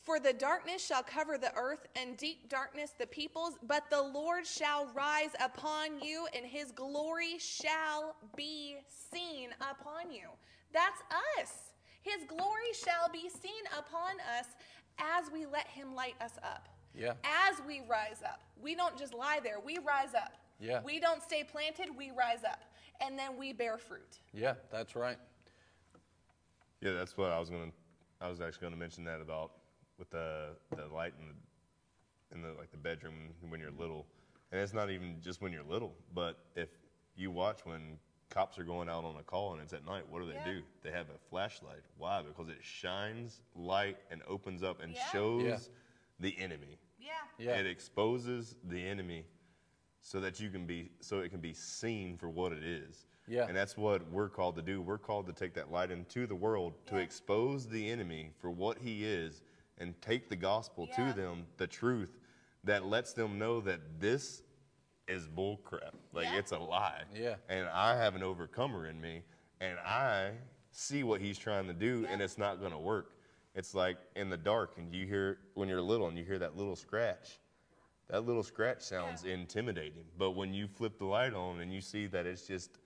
Speaker 1: For the darkness shall cover the earth, and deep darkness the peoples, but the Lord shall rise upon you, and his glory shall be seen upon you. That's us. His glory shall be seen upon us as we let him light us up.
Speaker 3: Yeah.
Speaker 1: As we rise up. We don't just lie there, we rise up.
Speaker 3: Yeah.
Speaker 1: We don't stay planted, we rise up. And then we bear fruit.
Speaker 3: Yeah, that's right.
Speaker 2: Yeah, that's what I was gonna. I was actually gonna mention that about with the the light in the in the like the bedroom when you're little, and it's not even just when you're little, but if you watch when cops are going out on a call and it's at night, what do they
Speaker 1: Yeah.
Speaker 2: do? They have a flashlight. Why? Because it shines light and opens up and
Speaker 1: Yeah.
Speaker 2: shows
Speaker 3: Yeah.
Speaker 2: the enemy.
Speaker 1: Yeah.
Speaker 3: Yeah.
Speaker 2: It exposes the enemy so that you can be so it can be seen for what it is.
Speaker 3: Yeah.
Speaker 2: And that's what we're called to do. We're called to take that light into the world to expose the enemy for what he is and take the gospel
Speaker 1: Yeah.
Speaker 2: to them, the truth that lets them know that this is bull crap. Like
Speaker 1: Yeah.
Speaker 2: it's a lie.
Speaker 3: Yeah.
Speaker 2: And I have an overcomer in me, and I see what he's trying to do, and it's not going to work. It's like in the dark, and you hear when you're little, and you hear that little scratch. That little scratch sounds
Speaker 1: Yeah.
Speaker 2: intimidating, but when you flip the light on and you see that it's just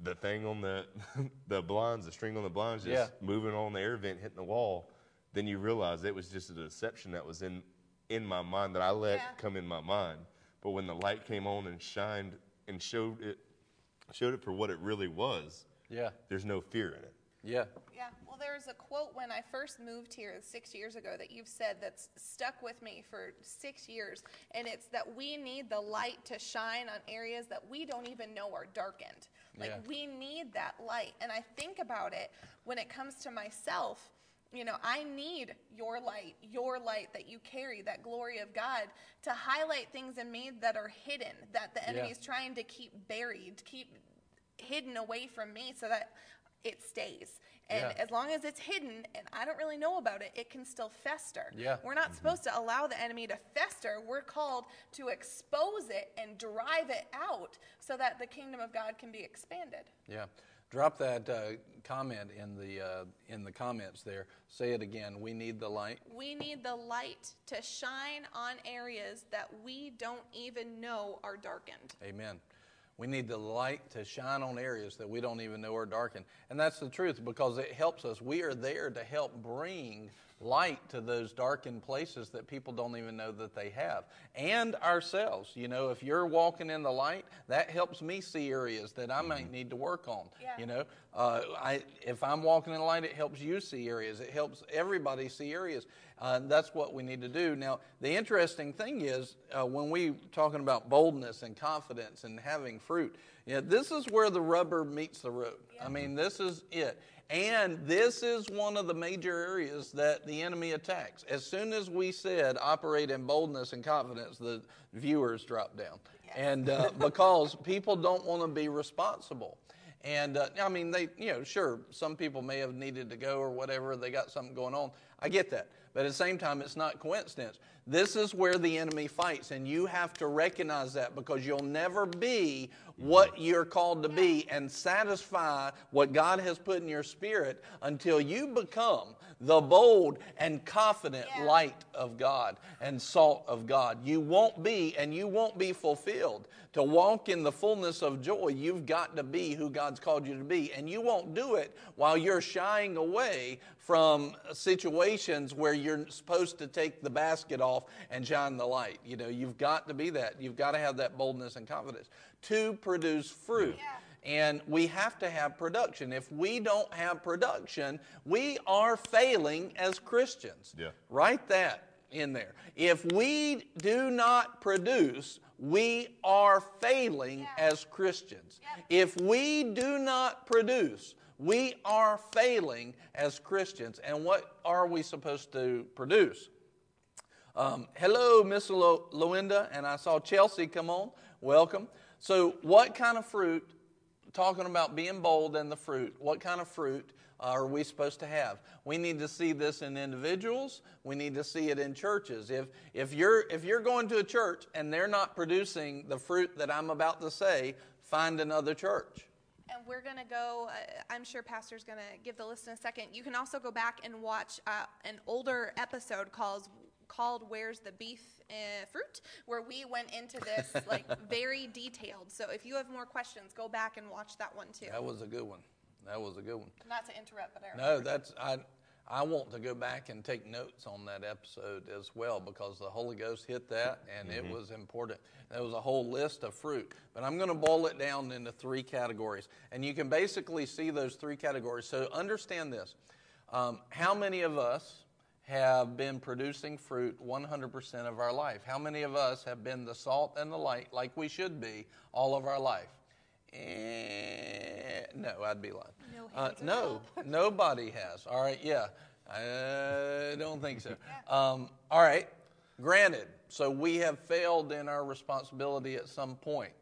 Speaker 2: the thing on the the blinds, the string on the blinds, just
Speaker 3: Yeah.
Speaker 2: moving on the air vent, hitting the wall, then you realize it was just a deception that was in in my mind that I let
Speaker 1: Yeah.
Speaker 2: come in my mind. But when the light came on and shined and showed it showed it for what it really was,
Speaker 3: Yeah.
Speaker 2: there's no fear in it.
Speaker 3: Yeah.
Speaker 1: Yeah, well, there was a quote when I first moved here six years ago that you've said that's stuck with me for six years, and it's that we need the light to shine on areas that we don't even know are darkened. Like,
Speaker 3: Yeah.
Speaker 1: we need that light. And I think about it when it comes to myself. You know, I need your light, your light that you carry, that glory of God, to highlight things in me that are hidden, that the enemy
Speaker 3: Yeah.
Speaker 1: is trying to keep buried, keep hidden away from me so that it stays. And
Speaker 3: Yeah.
Speaker 1: as long as it's hidden and I don't really know about it, it can still fester.
Speaker 3: Yeah.
Speaker 1: We're not supposed to allow the enemy to fester. We're called to expose it and drive it out so that the kingdom of God can be expanded.
Speaker 3: Yeah. Drop that uh, comment in the uh, in the comments there. Say it again. We need the light.
Speaker 1: We need the light to shine on areas that we don't even know are darkened.
Speaker 3: Amen. We need the light to shine on areas that we don't even know are darkened. And that's the truth because it helps us. We are there to help bring light to those darkened places that people don't even know that they have. And ourselves. You know, if you're walking in the light, that helps me see areas that I might need to work on.
Speaker 1: Yeah.
Speaker 3: You know, uh, I, if I'm walking in the light, it helps you see areas. It helps everybody see areas. Uh, that's what we need to do. Now, the interesting thing is uh, when we talking about boldness and confidence and having fruit, yeah, this is where the rubber meets the road. I mean, this is it. And this is one of the major areas that the enemy attacks. As soon as we said operate in boldness and confidence, the viewers drop down. And uh, because people don't want to be responsible. And uh, I mean, they, you know, sure, some people may have needed to go or whatever, they got something going on. I get that. But at the same time, it's not coincidence. This is where the enemy fights, and you have to recognize that because you'll never be what you're called to be and satisfy what God has put in your spirit until you become the bold and confident
Speaker 1: Yeah.
Speaker 3: light of God and salt of God. You won't be and you won't be fulfilled. To walk in the fullness of joy, you've got to be who God's called you to be. And you won't do it while you're shying away from situations where you're supposed to take the basket off and shine the light. You know, you've got to be that. You've got to have that boldness and confidence to produce fruit.
Speaker 1: Yeah.
Speaker 3: And we have to have production. If we don't have production, we are failing as Christians.
Speaker 2: Yeah.
Speaker 3: Write that in there. If we do not produce, we are failing
Speaker 1: Yeah.
Speaker 3: as Christians.
Speaker 1: Yep.
Speaker 3: If we do not produce, we are failing as Christians. And what are we supposed to produce? Um, hello, Miss Lo- Loinda, and I saw Chelsea come on. Welcome. So, what kind of fruit, talking about being bold and the fruit, what kind of fruit uh, are we supposed to have? We need to see this in individuals. We need to see it in churches. If, if, you're, if you're going to a church and they're not producing the fruit that I'm about to say, find another church.
Speaker 1: And we're going to go, uh, I'm sure Pastor's going to give the list in a second. You can also go back and watch uh, an older episode called, called Where's the Beef uh, Fruit, where we went into this like very detailed. So if you have more questions, go back and watch that one too.
Speaker 3: That was a good one. That was a good one.
Speaker 1: Not to interrupt, but I
Speaker 3: No, that's I. I want to go back and take notes on that episode as well because the Holy Ghost hit that and it was important. There was a whole list of fruit, but I'm going to boil it down into three categories, and you can basically see those three categories. So understand this: um, how many of us have been producing fruit 100% of our life? How many of us have been the salt and the light, like we should be, all of our life? Eh, no, I'd be lying.
Speaker 1: No
Speaker 3: Uh, no, nobody has. All right, yeah. I don't think so. Um, all right, granted. So we have failed in our responsibility at some point.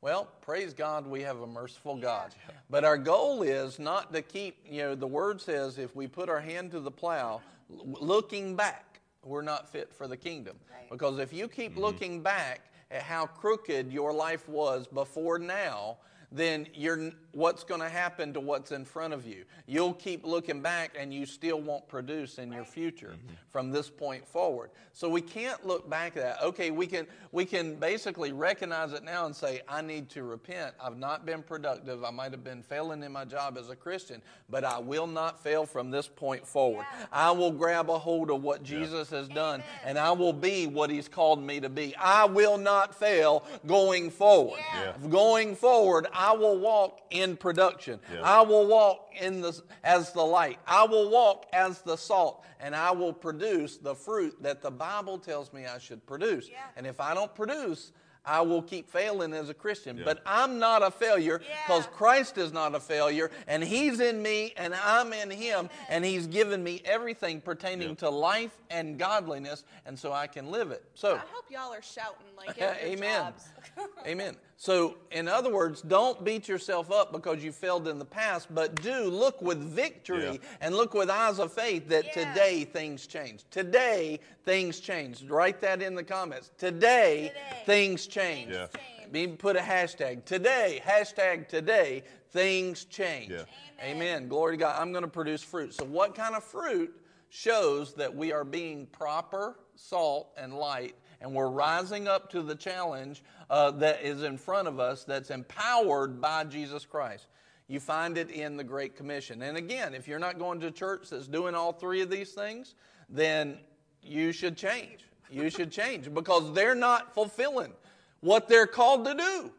Speaker 3: Well, praise God, we have a merciful God. But our goal is not to keep, you know, the word says if we put our hand to the plow, looking back, we're not fit for the kingdom.
Speaker 1: Right.
Speaker 3: Because if you keep mm-hmm. looking back at how crooked your life was before now, then you're, what's going to happen to what's in front of you? You'll keep looking back and you still won't produce in your future mm-hmm. from this point forward. So we can't look back at that. Okay, we can, we can basically recognize it now and say, I need to repent. I've not been productive. I might have been failing in my job as a Christian, but I will not fail from this point forward.
Speaker 1: Yeah.
Speaker 3: I will grab a hold of what Jesus has done
Speaker 1: Amen.
Speaker 3: and I will be what he's called me to be. I will not fail going forward.
Speaker 1: Yeah.
Speaker 2: Yeah.
Speaker 3: Going forward, I will walk in production.
Speaker 2: Yeah.
Speaker 3: I will walk in the as the light. I will walk as the salt and I will produce the fruit that the Bible tells me I should produce.
Speaker 1: Yeah.
Speaker 3: And if I don't produce, I will keep failing as a Christian.
Speaker 2: Yeah.
Speaker 3: But I'm not a failure because
Speaker 1: Yeah.
Speaker 3: Christ is not a failure and He's in me and I'm in Him and He's given me everything pertaining
Speaker 2: Yeah.
Speaker 3: to life and godliness and so I can live it. So,
Speaker 1: I hope y'all are shouting like at your
Speaker 3: Amen.
Speaker 1: jobs.
Speaker 3: Amen. So, in other words, don't beat yourself up because you failed in the past, but do look with victory
Speaker 2: Yeah.
Speaker 3: and look with eyes of faith that
Speaker 1: Yeah.
Speaker 3: today things change. Today things change. Write that in the comments. Today,
Speaker 1: Today.
Speaker 3: things change.
Speaker 2: Yeah.
Speaker 1: change.
Speaker 3: Be- Put a hashtag. Today, hashtag today, things change.
Speaker 2: Yeah.
Speaker 3: Amen.
Speaker 1: Amen.
Speaker 3: Glory to God. I'm going to produce fruit. So, what kind of fruit shows that we are being proper salt and light and we're rising up to the challenge uh, that is in front of us that's empowered by Jesus Christ? You find it in the Great Commission. And again, if you're not going to a church that's doing all three of these things, then you should change. You should change because they're not fulfilling what they're called to do.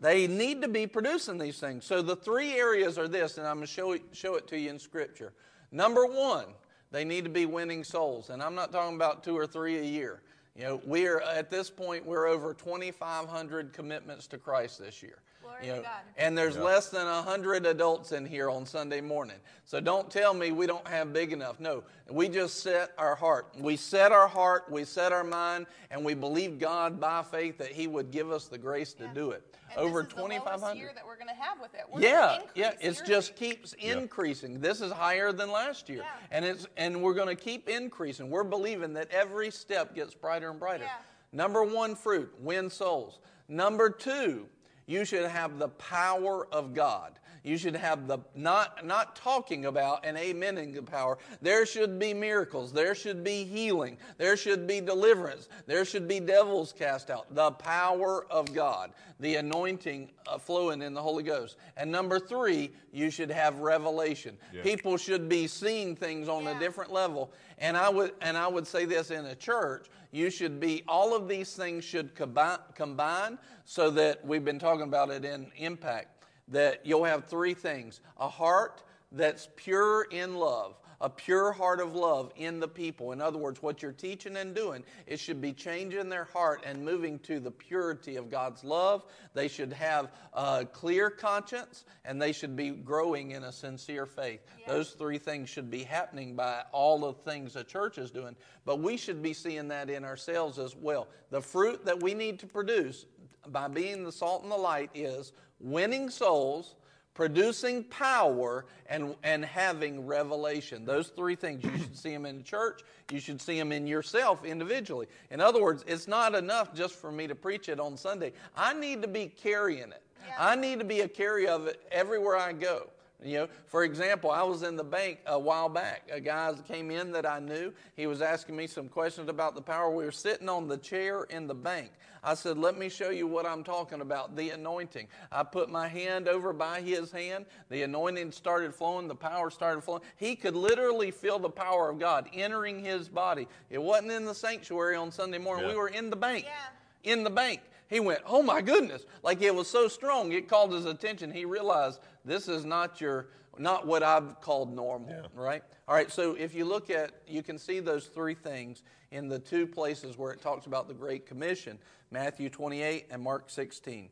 Speaker 3: They need to be producing these things. So the three areas are this, and I'm going to show it, show it to you in Scripture. Number one, they need to be winning souls, and I'm not talking about two or three a year. You know, we're at this point we're over 2,500 commitments to Christ this year.
Speaker 1: Glory
Speaker 3: You
Speaker 1: to
Speaker 3: know,
Speaker 1: God.
Speaker 3: and there's
Speaker 2: Yeah.
Speaker 3: less than 100 adults in here on Sunday morning. So don't tell me we don't have big enough. No, we just set our heart. We set our heart, we set our mind, and we believe God by faith that He would give us the grace to do it.
Speaker 1: And
Speaker 3: Over
Speaker 1: this is the lowest
Speaker 3: 2,500.
Speaker 1: year that we're going to have with it. We're
Speaker 3: Yeah, yeah, it just keeps increasing. This is higher than last year.
Speaker 1: Yeah.
Speaker 3: And it's and we're going to keep increasing. We're believing that every step gets brighter and brighter.
Speaker 1: Yeah.
Speaker 3: Number 1 fruit, win souls. Number 2, you should have the power of God. You should have the not not talking about and amening the power. There should be miracles. There should be healing. There should be deliverance. There should be devils cast out. The power of God, the anointing uh, flowing in the Holy Ghost. And number three, you should have revelation.
Speaker 2: Yeah.
Speaker 3: People should be seeing things on a different level. And I would and I would say this in a church, you should be all of these things should combine, combine so that we've been talking about it in impact that you'll have three things. A heart that's pure in love, a pure heart of love in the people. In other words, what you're teaching and doing, it should be changing their heart and moving to the purity of God's love. They should have a clear conscience and they should be growing in a sincere faith.
Speaker 1: Yeah.
Speaker 3: Those three things should be happening by all the things the church is doing, but we should be seeing that in ourselves as well. The fruit that we need to produce by being the salt and the light is winning souls, producing power, and, and having revelation. Those three things. You should see them in the church. You should see them in yourself individually. In other words, it's not enough just for me to preach it on Sunday. I need to be carrying it.
Speaker 1: Yeah.
Speaker 3: I need to be a carrier of it everywhere I go. You know, for example, I was in the bank a while back. A guy came in that I knew. He was asking me some questions about the power. We were sitting on the chair in the bank. I said, Let me show you what I'm talking about the anointing. I put my hand over by his hand. The anointing started flowing. The power started flowing. He could literally feel the power of God entering his body. It wasn't in the sanctuary on Sunday morning.
Speaker 2: Yeah.
Speaker 3: We were in the bank.
Speaker 1: Yeah.
Speaker 3: In the bank. He went, Oh my goodness. Like it was so strong, it called his attention. He realized this is not your not what I've called normal,
Speaker 2: Yeah.
Speaker 3: right? All right, so if you look at you can see those three things in the two places where it talks about the Great Commission, Matthew 28 and Mark 16.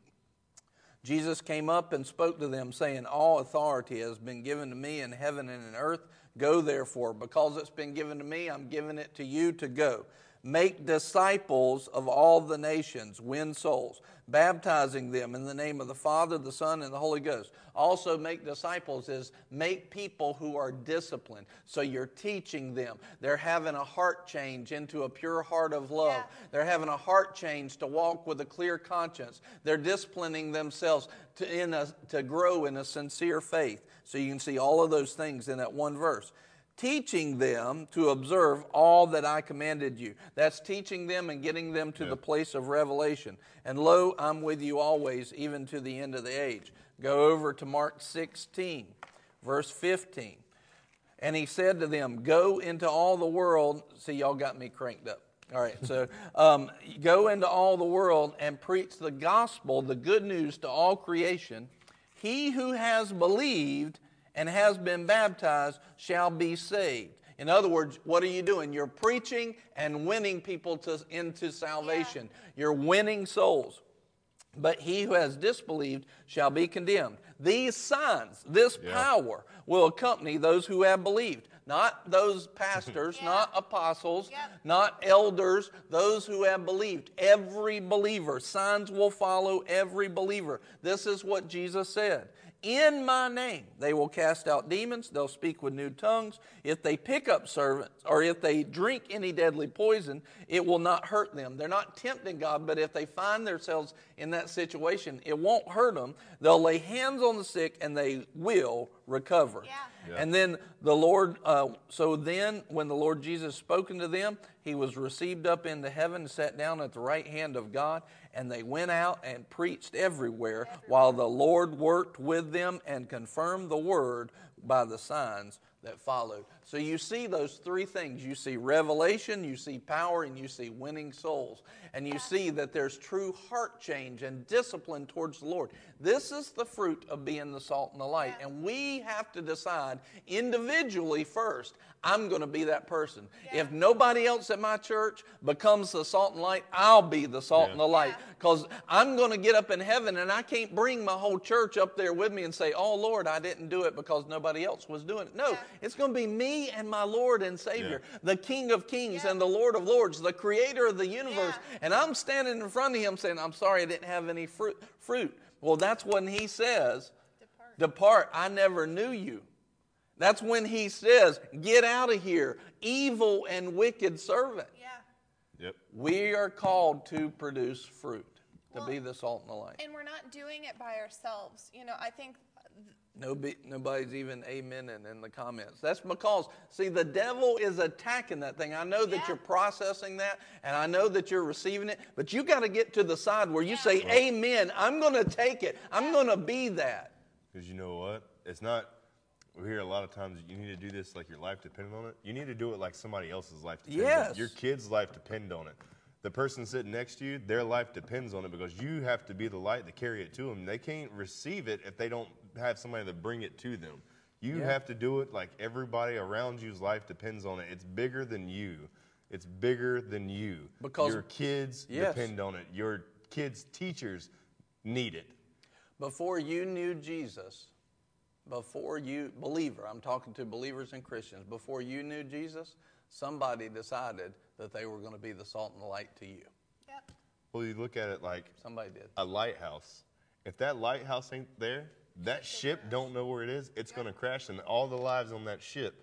Speaker 3: Jesus came up and spoke to them, saying, All authority has been given to me in heaven and in earth. Go therefore, because it's been given to me, I'm giving it to you to go. Make disciples of all the nations, win souls, baptizing them in the name of the Father, the Son, and the Holy Ghost. Also, make disciples is make people who are disciplined. So you're teaching them. They're having a heart change into a pure heart of love.
Speaker 1: Yeah.
Speaker 3: They're having a heart change to walk with a clear conscience. They're disciplining themselves to, in a, to grow in a sincere faith. So you can see all of those things in that one verse teaching them to observe all that I commanded you. That's teaching them and getting them to
Speaker 2: Yeah.
Speaker 3: the place of revelation. And lo, I'm with you always, even to the end of the age. Go over to Mark 16, verse 15. And he said to them, Go into all the world. See, y'all got me cranked up. All right, so um, go into all the world and preach the gospel, the good news to all creation. He who has believed and has been baptized shall be saved. In other words, what are you doing? You're preaching and winning people to, into salvation. You're winning souls. But he who has disbelieved shall be condemned. These signs, this
Speaker 2: Yeah.
Speaker 3: power will accompany those who have believed. Not those pastors,
Speaker 1: Yeah.
Speaker 3: not apostles,
Speaker 1: Yep.
Speaker 3: not elders, those who have believed. Every believer. Signs will follow every believer. This is what Jesus said. In my name, they will cast out demons. They'll speak with new tongues. If they pick up servants, or if they drink any deadly poison, it will not hurt them. They're not tempting God, but if they find themselves in that situation, it won't hurt them. They'll lay hands on the sick and they will recover.
Speaker 1: Yeah.
Speaker 2: Yeah.
Speaker 3: And then the Lord, uh, so then when the Lord Jesus spoken to them, he was received up into heaven and sat down at the right hand of God. And they went out and preached everywhere, while the Lord worked with them and confirmed the word by the signs that followed. So you see those three things. You see revelation, you see power, and you see winning souls. And you see that there's true heart change and discipline towards the Lord. This is the fruit of being the salt and the light. And we have to decide individually first, I'm going to be that person.
Speaker 1: Yeah.
Speaker 3: If nobody else at my church becomes the salt and light, I'll be the salt
Speaker 2: Yeah.
Speaker 3: and the light. Because I'm going to get up in heaven and I can't bring my whole church up there with me and say, Oh Lord, I didn't do it because nobody else was doing it. No,
Speaker 1: Yeah.
Speaker 3: it's going to be me and my Lord and Savior, the King of Kings and the Lord of Lords, the creator of the universe. And I'm standing in front of him saying, I'm sorry I didn't have any fruit. fruit. Well, that's when he says,
Speaker 1: Depart.
Speaker 3: Depart, I never knew you. That's when he says, Get out of here, evil and wicked servant.
Speaker 1: Yeah.
Speaker 2: Yep.
Speaker 3: We are called to produce fruit, to
Speaker 1: Well,
Speaker 3: be the salt and the light.
Speaker 1: And we're not doing it by ourselves. You know, I think
Speaker 3: Nobody, nobody's even amening in the comments. That's because, see, the devil is attacking that thing. I know that
Speaker 1: Yeah.
Speaker 3: you're processing that, and I know that you're receiving it, but you got to get to the side where you
Speaker 1: Yeah.
Speaker 3: say, Amen. I'm going to take it. I'm going to be that.
Speaker 2: Because you know what? It's not. We hear a lot of times you need to do this like your life depended on it. You need to do it like somebody else's life depends on
Speaker 3: Yes.
Speaker 2: it. Your kid's life depend on it. The person sitting next to you, their life depends on it because you have to be the light to carry it to them. They can't receive it if they don't have somebody to bring it to them. You
Speaker 3: Yeah.
Speaker 2: have to do it like everybody around you's life depends on it. It's bigger than you. It's bigger than you.
Speaker 3: Because-
Speaker 2: your kids
Speaker 3: Yes.
Speaker 2: depend on it. Your kids' teachers need it.
Speaker 3: Before you knew Jesus, before you, believer, I'm talking to believers and Christians, before you knew Jesus, somebody decided that they were going to be the salt and the light to you.
Speaker 1: Yep.
Speaker 2: Well, you look at it like
Speaker 3: Somebody did.
Speaker 2: a lighthouse. If that lighthouse ain't there, that ship don't know where it is. It's going to crash, and all the lives on that ship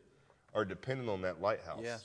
Speaker 2: are dependent on that lighthouse.
Speaker 3: Yes.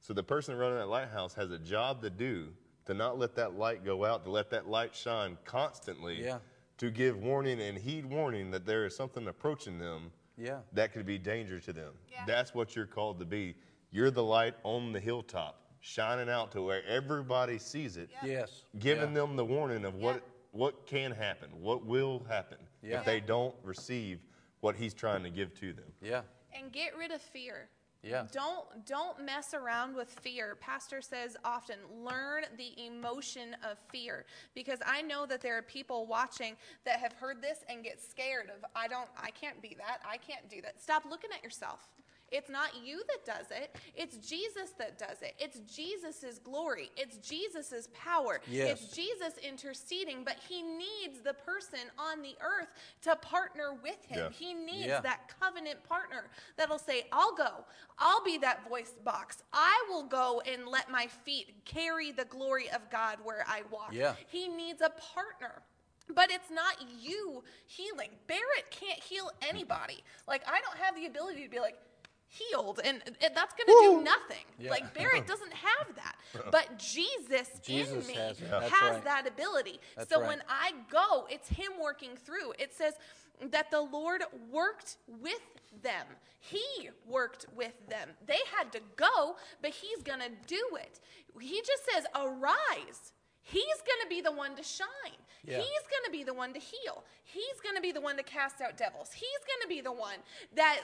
Speaker 2: So the person running that lighthouse has a job to do to not let that light go out, to let that light shine constantly.
Speaker 3: Yeah.
Speaker 2: To give warning and heed warning that there is something approaching them.
Speaker 3: Yeah.
Speaker 2: That could be danger to them.
Speaker 1: Yeah.
Speaker 2: That's what you're called to be. You're the light on the hilltop, shining out to where everybody sees it
Speaker 1: Yeah.
Speaker 3: Yes.
Speaker 2: giving
Speaker 3: Yeah.
Speaker 2: them the warning of what
Speaker 1: Yeah.
Speaker 2: what can happen, what will happen
Speaker 3: Yeah.
Speaker 2: if they don't receive what he's trying to give to them.
Speaker 3: Yeah.
Speaker 1: And get rid of fear.
Speaker 3: Yeah.
Speaker 1: Don't don't mess around with fear. Pastor says often, learn the emotion of fear because I know that there are people watching that have heard this and get scared of I don't I can't be that. I can't do that. Stop looking at yourself. It's not you that does it. It's Jesus that does it. It's Jesus' glory. It's Jesus' power.
Speaker 3: Yes.
Speaker 1: It's Jesus interceding, but he needs the person on the earth to partner with him.
Speaker 2: Yeah.
Speaker 1: He needs
Speaker 3: Yeah.
Speaker 1: that covenant partner that'll say, I'll go. I'll be that voice box. I will go and let my feet carry the glory of God where I walk.
Speaker 3: Yeah.
Speaker 1: He needs a partner. But it's not you healing. Barrett can't heal anybody. Like, I don't have the ability to be like, healed, and, and that's going to do nothing.
Speaker 3: Yeah.
Speaker 1: Like, Barrett doesn't have that. But Jesus,
Speaker 3: Jesus
Speaker 1: in me
Speaker 3: has it.
Speaker 1: has,
Speaker 3: right.
Speaker 1: that ability.
Speaker 3: That's
Speaker 1: so
Speaker 3: right.
Speaker 1: when I go, it's Him working through. It says that the Lord worked with them. He worked with them. They had to go, but He's going to do it. He just says, Arise. He's going to be the one to shine.
Speaker 3: Yeah.
Speaker 1: He's going to be the one to heal. He's going to be the one to cast out devils. He's going to be the one that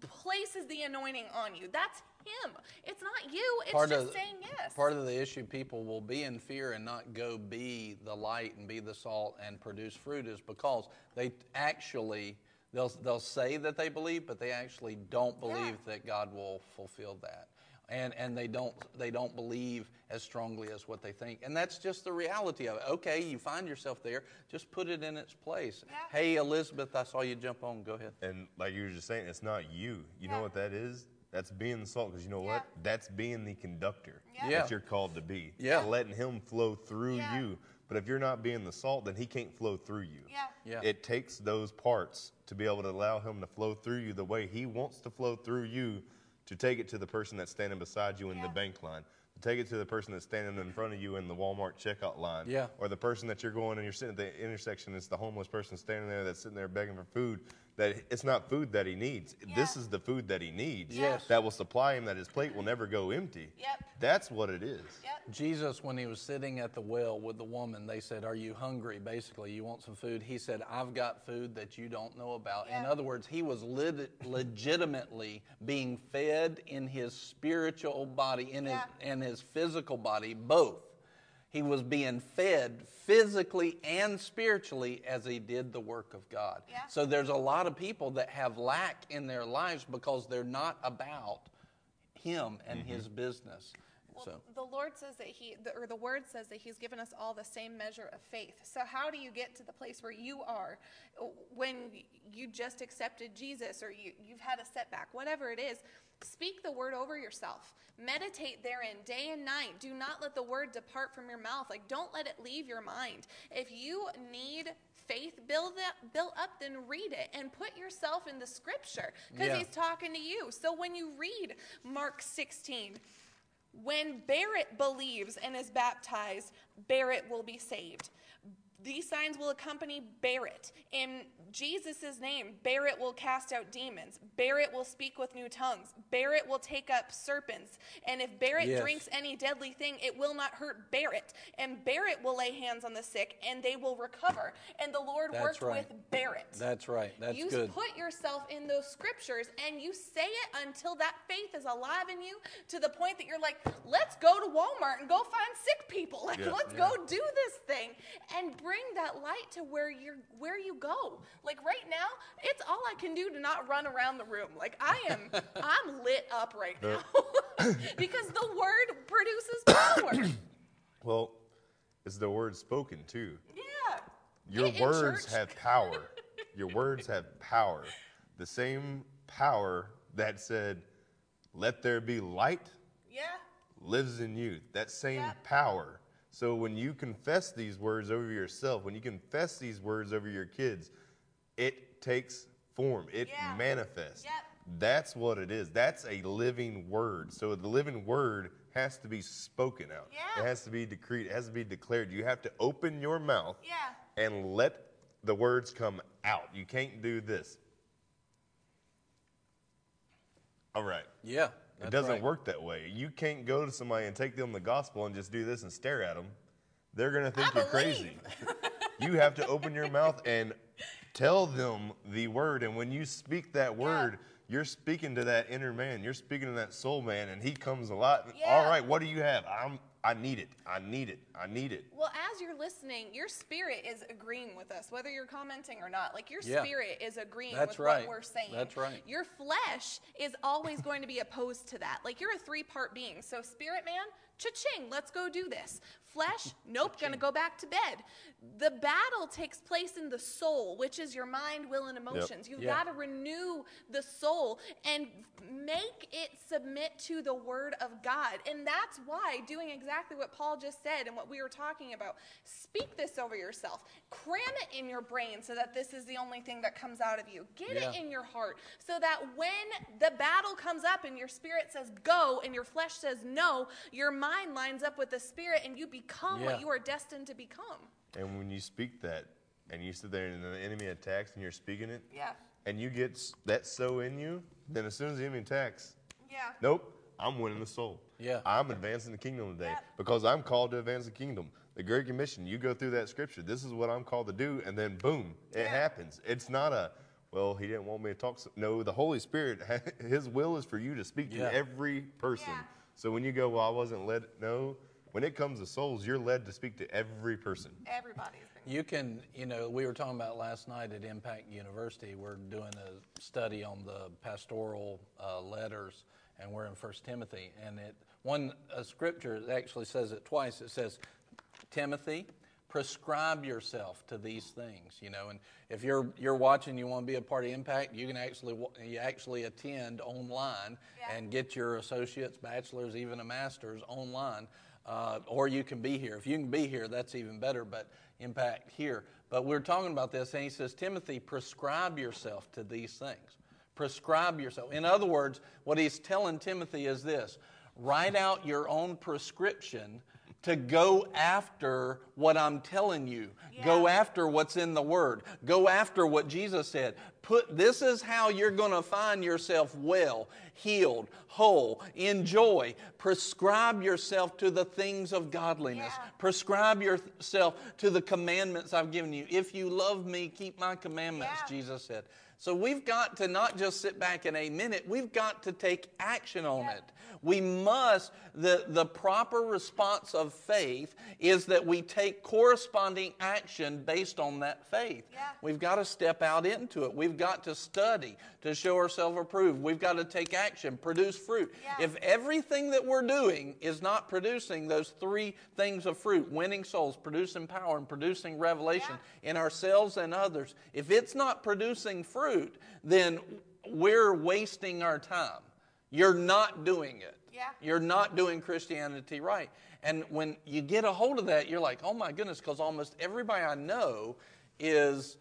Speaker 1: places the anointing on you. That's Him. It's not you. It's
Speaker 3: part
Speaker 1: just
Speaker 3: of
Speaker 1: saying yes.
Speaker 3: part of the issue people will be in fear and not go be the light and be the salt and produce fruit is because they actually they'll they'll say that they believe but they actually don't believe that God will fulfill that and and they don't they don't believe as strongly as what they think and that's just the reality of it okay you find yourself there just put it in its place
Speaker 1: Yeah.
Speaker 3: hey Elizabeth I saw you jump on go ahead
Speaker 2: And like you were just saying, it's not you. You
Speaker 1: Yeah.
Speaker 2: know what that is? That's being the salt. Because you know
Speaker 1: Yeah.
Speaker 2: what? That's being the conductor
Speaker 1: Yeah.
Speaker 3: Yeah.
Speaker 2: that you're called to be.
Speaker 3: Yeah.
Speaker 2: Letting him flow through
Speaker 1: Yeah.
Speaker 2: you. But if you're not being the salt, then he can't flow through you.
Speaker 1: Yeah.
Speaker 3: Yeah.
Speaker 2: It takes those parts to be able to allow him to flow through you the way he wants to flow through you to take it to the person that's standing beside you in the bank line. To take it to the person that's standing in front of you in the Walmart checkout line.
Speaker 3: Yeah.
Speaker 2: Or the person that you're going and you're sitting at the intersection, it's the homeless person standing there that's sitting there begging for food. That it's not food that he needs. This is the food that he needs.
Speaker 3: Yes.
Speaker 2: That will supply him that his plate will never go empty.
Speaker 1: Yep.
Speaker 2: That's what it is.
Speaker 1: Yep.
Speaker 3: Jesus, when he was sitting at the well with the woman, they said, Are you hungry? Basically, you want some food? He said, I've got food that you don't know about. In other words, he was lit- legitimately being fed in his spiritual body, in
Speaker 1: Yeah.
Speaker 3: his, and his physical body, both. He was being fed physically and spiritually as he did the work of God.
Speaker 1: Yeah.
Speaker 3: So there's a lot of people that have lack in their lives because they're not about him and mm-hmm. his business.
Speaker 1: Well,
Speaker 3: so
Speaker 1: the Lord says that He, the, or the Word says that He's given us all the same measure of faith. So, how do you get to the place where you are when you just accepted Jesus or you, you've had a setback, whatever it is? Speak the word over yourself. Meditate therein day and night. Do not let the word depart from your mouth. Like, don't let it leave your mind. If you need faith build up, built up, then read it and put yourself in the scripture because
Speaker 3: Yeah.
Speaker 1: He's talking to you. So, when you read Mark 16, when Barrett believes and is baptized, Barrett will be saved. These signs will accompany Barrett. In Jesus' name, Barrett will cast out demons. Barrett will speak with new tongues. Barrett will take up serpents. And if Barrett
Speaker 3: Yes.
Speaker 1: drinks any deadly thing, it will not hurt Barrett. And Barrett will lay hands on the sick and they will recover. And the Lord
Speaker 3: That's
Speaker 1: worked
Speaker 3: right.
Speaker 1: with Barrett.
Speaker 3: that's right. That's
Speaker 1: you
Speaker 3: good.
Speaker 1: You put yourself in those scriptures and you say it until that faith is alive in you to the point that you're like, let's go to Walmart and go find sick people. Like,
Speaker 2: Yeah.
Speaker 1: let's go do this thing and bring that light to where you're where you go. Like right now, it's all I can do to not run around the room. Like I am I'm lit up right now. because the word produces power.
Speaker 2: Well, it's the word spoken too.
Speaker 1: yeah.
Speaker 2: Your
Speaker 1: in
Speaker 2: words have power. Your words have power. The same power that said, let there be light,
Speaker 1: Yeah.
Speaker 2: lives in you. That same
Speaker 1: Yep.
Speaker 2: power. So when you confess these words over yourself, when you confess these words over your kids, it takes form. It
Speaker 1: Yeah.
Speaker 2: manifests.
Speaker 1: Yep.
Speaker 2: That's what it is. That's a living word. So the living word has to be spoken out.
Speaker 1: Yeah.
Speaker 2: It has to be decreed. It has to be declared. You have to open your mouth
Speaker 1: Yeah.
Speaker 2: and let the words come out. You can't do this. All right.
Speaker 3: yeah.
Speaker 2: It doesn't
Speaker 3: right.
Speaker 2: work that way. You can't go to somebody and take them the gospel and just do this and stare at them. They're going to think
Speaker 1: I
Speaker 2: you're crazy. you have to open your mouth and tell them the word. And when you speak that word, you're speaking to that inner man. You're speaking to that soul man, and he comes a lot.
Speaker 1: Yeah.
Speaker 2: All right, what do you have? I'm I need it. I need it. I need it.
Speaker 1: Well, as you're listening, your spirit is agreeing with us, whether you're commenting or not. Like your
Speaker 3: Yeah.
Speaker 1: spirit is agreeing
Speaker 3: That's
Speaker 1: with
Speaker 3: right.
Speaker 1: what we're saying.
Speaker 3: That's right.
Speaker 1: Your flesh is always going to be opposed to that. Like you're a three part being. So, spirit man, cha-ching, let's go do this. Flesh, nope, gonna go back to bed. The battle takes place in the soul, which is your mind, will, and emotions. You've
Speaker 3: Yeah.
Speaker 1: got to renew the soul and make it submit to the word of God. And that's why doing exactly what Paul just said and what we were talking about, speak this over yourself. Cram it in your brain so that this is the only thing that comes out of you. Get it in your heart so that when the battle comes up and your spirit says go and your flesh says no, your mind lines up with the spirit and you become
Speaker 3: Yeah.
Speaker 1: what you are destined to become.
Speaker 2: And when you speak that, and you sit there and the enemy attacks, and you're speaking it,
Speaker 1: Yeah.
Speaker 2: and you get that so in you, then as soon as the enemy attacks,
Speaker 1: Yeah.
Speaker 2: nope, I'm winning the soul.
Speaker 3: Yeah.
Speaker 2: I'm advancing the kingdom today
Speaker 1: Yep.
Speaker 2: because I'm called to advance the kingdom. The Great Commission, you go through that scripture. This is what I'm called to do, and then boom, it
Speaker 1: Yeah.
Speaker 2: happens. It's not a, well, he didn't want me to talk. So, no, the Holy Spirit, his will is for you to speak to every person.
Speaker 1: Yeah.
Speaker 2: So when you go, well, I wasn't led, no, when it comes to souls, you're led to speak to every person.
Speaker 1: Everybody's.
Speaker 3: You can, you know, we were talking about last night at Impact University. We're doing a study on the pastoral uh, letters, and we're in First Timothy. And it one a scripture it actually says it twice. It says, "Timothy, prescribe yourself to these things." You know, and if you're you're watching, you want to be a part of Impact, you can actually you actually attend online
Speaker 1: Yeah.
Speaker 3: and get your associates, bachelors, even a master's online. Uh, or you can be here. If you can be here, that's even better, but impact here. But we're talking about this, and he says, Timothy, prescribe yourself to these things. Prescribe yourself. In other words, what he's telling Timothy is this write out your own prescription to go after what I'm telling you. Go after what's in the Word. Go after what Jesus said. Put this is how you're going to find yourself well, healed, whole, in joy. Prescribe yourself to the things of godliness.
Speaker 1: Yeah.
Speaker 3: Prescribe yourself to the commandments I've given you. If you love me, keep my commandments,
Speaker 1: Yeah.
Speaker 3: Jesus said. So we've got to not just sit back and amen it, we've got to take action on
Speaker 1: Yeah.
Speaker 3: it. We must, the, the proper response of faith is that we take corresponding action based on that faith.
Speaker 1: Yeah.
Speaker 3: We've got to step out into it. We've got to study to show ourselves approved. We've got to take action, produce fruit.
Speaker 1: Yeah.
Speaker 3: If everything that we're doing is not producing those three things of fruit winning souls, producing power, and producing revelation in ourselves and others if it's not producing fruit, then we're wasting our time. You're not doing it.
Speaker 1: Yeah.
Speaker 3: You're not doing Christianity right. And when you get a hold of that, you're like, oh my goodness, because almost everybody I know is,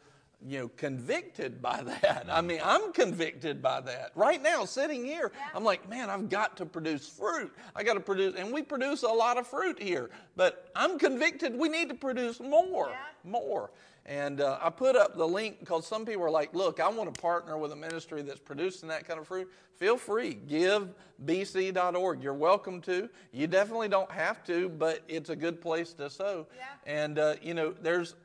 Speaker 3: you know, convicted by that. I mean, I'm convicted by that. Right now, sitting here, I'm like, man, I've got to produce fruit. I got to produce, and we produce a lot of fruit here. But I'm convicted we need to produce more,
Speaker 1: Yeah.
Speaker 3: more. And uh, I put up the link because some people are like, look, I want to partner with a ministry that's producing that kind of fruit. Feel free, give givebc.org. You're welcome to. You definitely don't have to, but it's a good place to sow.
Speaker 1: Yeah.
Speaker 3: And, uh, you know, there's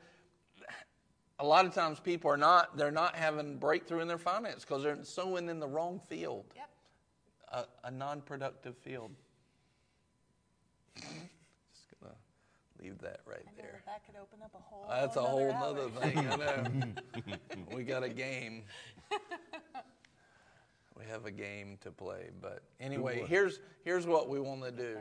Speaker 3: a lot of times people are not, they're not having breakthrough in their finance because they're sowing in the wrong field,
Speaker 1: Yep.
Speaker 3: a, a non productive field. Just going to leave that right there.
Speaker 1: That could open up a whole.
Speaker 3: That's a whole nother
Speaker 1: hour.
Speaker 3: thing, I know. we got a game. We have a game to play, but anyway, here's here's what we want to do.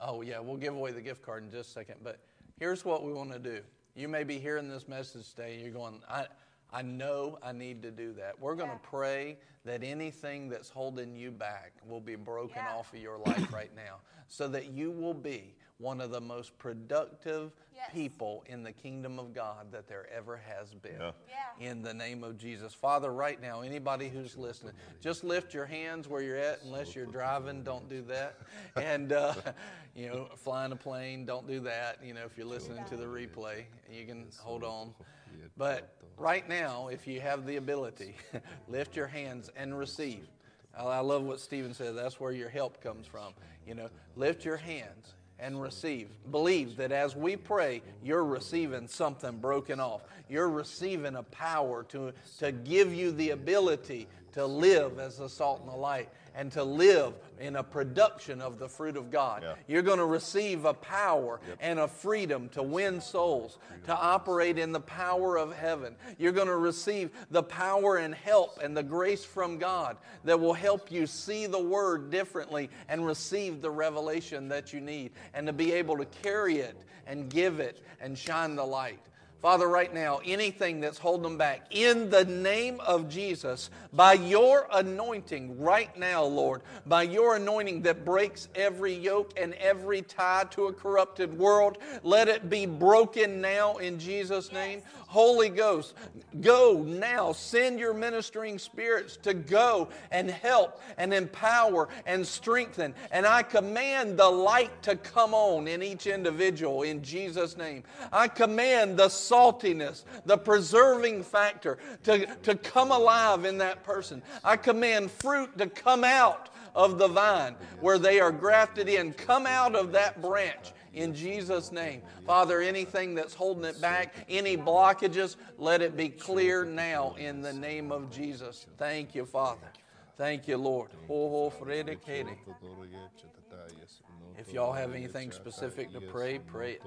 Speaker 3: Oh yeah, we'll give away the gift card in just a second, but here's what we want to do. You may be hearing this message today, you're going, I I know I need to do that. We're going to
Speaker 1: Yeah.
Speaker 3: pray that anything that's holding you back will be broken
Speaker 1: Yeah.
Speaker 3: off of your life right now, so that you will be one of the most productive
Speaker 1: Yes.
Speaker 3: people in the kingdom of God that there ever has been.
Speaker 2: Yeah.
Speaker 1: Yeah.
Speaker 3: In the name of Jesus. Father, right now, anybody who's listening, just lift your hands where you're at, unless you're driving, don't do that. And, uh, you know, flying a plane, don't do that. You know, if you're listening to the replay, you can hold on. But right now, if you have the ability, lift your hands and receive. I I love what Stephen said. That's where your help comes from. You know, lift your hands and receive. Believe that as we pray, you're receiving something broken off. You're receiving a power to, to give you the ability to live as the salt and the light, and to live in a production of the fruit of God.
Speaker 2: Yeah.
Speaker 3: You're going to receive a power and a freedom to win souls, to operate in the power of heaven. You're going to receive the power and help and the grace from God that will help you see the word differently and receive the revelation that you need and to be able to carry it and give it and shine the light. Father, right now, anything that's holding them back, in the name of Jesus, by your anointing right now, Lord, by your anointing that breaks every yoke and every tie to a corrupted world, let it be broken now in Jesus' name. Holy Ghost, go now. Send your ministering spirits to go and help and empower and strengthen. And I command the light to come on in each individual in Jesus' name. I command the saltiness, the preserving factor to, to come alive in that person. I command fruit to come out of the vine where they are grafted in. Come out of that branch in Jesus' name. Father, anything that's holding it back, any blockages, let it be clear now in the name of Jesus. Thank you, Father. Thank you, Lord. If y'all have anything specific to pray, pray it.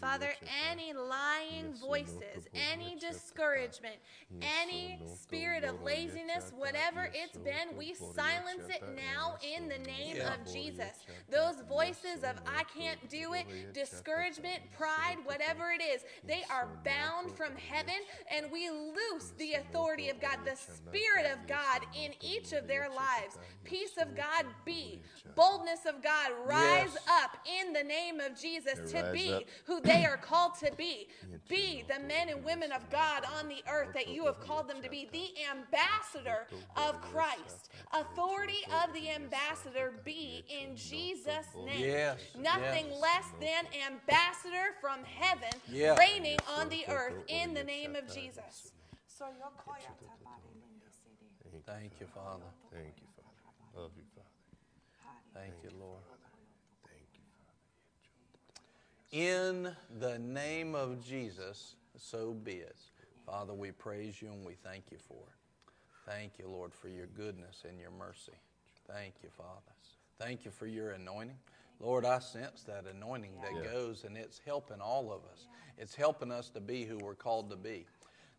Speaker 4: Father, any lying voices, any discouragement, any spirit of laziness, whatever it's been, we silence it now in the name of Jesus. Those voices of I can't do it, discouragement, pride, whatever it is, they are bound from heaven and we loose the authority of God, the Spirit of God in each of their lives. Peace of God be, boldness of God rise
Speaker 3: Yes.
Speaker 4: up in the name of Jesus to be
Speaker 2: up.
Speaker 4: who they are called to be. Be the men and women of God on the earth that you have called them to be. The ambassador of Christ. Authority of the ambassador be in Jesus' name.
Speaker 3: Yes,
Speaker 4: Nothing
Speaker 3: yes.
Speaker 4: less than ambassador from heaven
Speaker 3: Yeah.
Speaker 4: reigning on the earth in the name of Jesus.
Speaker 3: Thank you, Father.
Speaker 2: Thank you, Father. Love you, Father.
Speaker 3: Thank you, Lord.
Speaker 2: Thank you.
Speaker 3: In the name of Jesus, so be it. Father, we praise you and we thank you for it. Thank you, Lord, for your goodness and your mercy. Thank you, Father. Thank you for your anointing. Lord, I sense that anointing that
Speaker 2: Yeah.
Speaker 3: goes and it's helping all of us. It's helping us to be who we're called to be.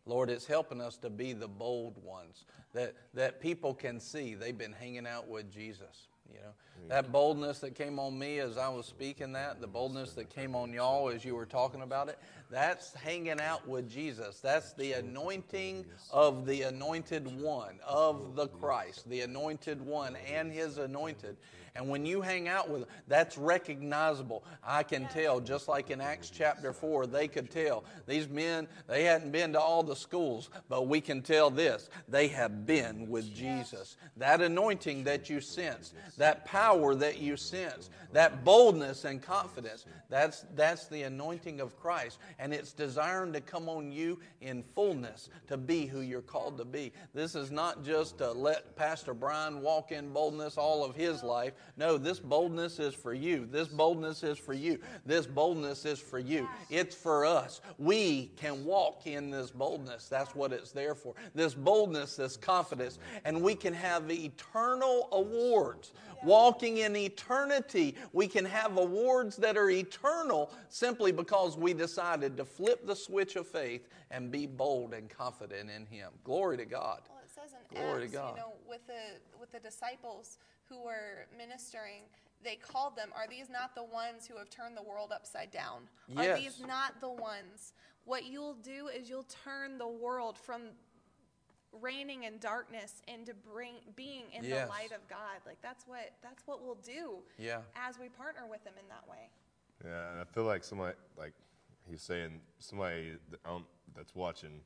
Speaker 3: Lord, it's helping us to be the bold ones that, that people can see they've been hanging out with Jesus. You know, that boldness that came on me as I was speaking that, the boldness that came on y'all as you were talking about it, that's hanging out with Jesus. That's the anointing of the anointed one, of the Christ, the anointed one and his anointed. And when you hang out with them, that's recognizable. I can tell, just like in Acts chapter 4, they could tell. These men, they hadn't been to all the schools, but we can tell this they have been with Jesus. That anointing that you sense, that power that you sense, that boldness and confidence, that's, that's the anointing of Christ. And it's desiring to come on you in fullness to be who you're called to be. This is not just to let Pastor Brian walk in boldness all of his life. No, this boldness is for you. This boldness is for you. This boldness is for you. It's for us. We can walk in this boldness. That's what it's there for. This boldness, this confidence, and we can have eternal awards. Walking in eternity, we can have awards that are eternal simply because we decided to flip the switch of faith and be bold and confident in Him. Glory to God.
Speaker 1: Well, it says in
Speaker 3: Glory to God.
Speaker 1: you know, with the with the disciples who were ministering, they called them, "Are these not the ones who have turned the world upside down? Are these not the ones? What you'll do is you'll turn the world from reigning in darkness into bring being in
Speaker 3: Yes.
Speaker 1: the light of God. Like that's what that's what we'll do
Speaker 3: Yeah.
Speaker 1: as we partner with them in that way.
Speaker 2: Yeah, and I feel like somebody, like he's saying, somebody that, um, that's watching,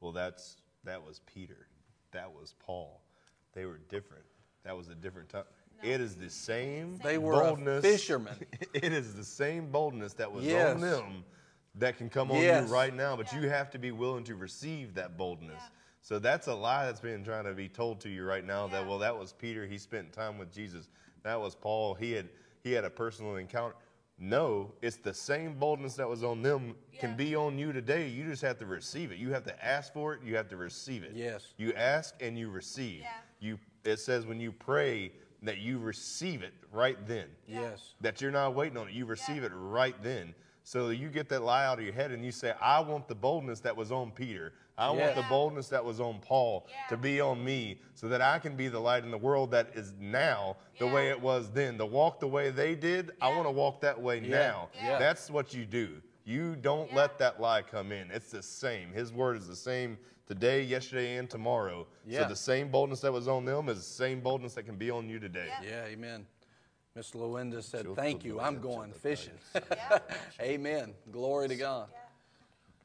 Speaker 2: well, that's that was Peter, that was Paul. They were different. That was a different time. It is the same
Speaker 3: They were
Speaker 2: boldness.
Speaker 3: fisherman.
Speaker 2: It is the same boldness that was
Speaker 3: Yes.
Speaker 2: on them that can come on
Speaker 3: Yes.
Speaker 2: you right now, but you have to be willing to receive that boldness. So that's a lie that's being trying to be told to you right now. That well, that was Peter. He spent time with Jesus. That was Paul. He had he had a personal encounter. No, it's the same boldness that was on them can be on you today. You just have to receive it. You have to ask for it. You have to receive it.
Speaker 3: Yes.
Speaker 2: You ask and you receive.
Speaker 1: Yeah.
Speaker 2: You. It says when you pray that you receive it right then.
Speaker 3: Yes.
Speaker 2: That you're not waiting on it. You receive
Speaker 1: Yeah.
Speaker 2: it right then. So you get that lie out of your head and you say, I want the boldness that was on Peter. I want the boldness that was on Paul
Speaker 1: Yeah.
Speaker 2: to be on me so that I can be the light in the world that is now the way it was then. To walk the way they did, I want to walk that way
Speaker 3: Yeah.
Speaker 2: now.
Speaker 3: Yeah.
Speaker 2: That's what you do. You don't
Speaker 1: Yeah.
Speaker 2: let that lie come in. It's the same. His word is the same today, yesterday, and tomorrow.
Speaker 3: Yeah.
Speaker 2: So the same boldness that was on them is the same boldness that can be on you today.
Speaker 1: Yeah.
Speaker 3: Yeah, amen. Miss Lewinda said,
Speaker 2: Sure,
Speaker 3: Thank you. I'm going fishing.
Speaker 1: Yeah.
Speaker 3: amen. Glory to God.
Speaker 1: Yeah.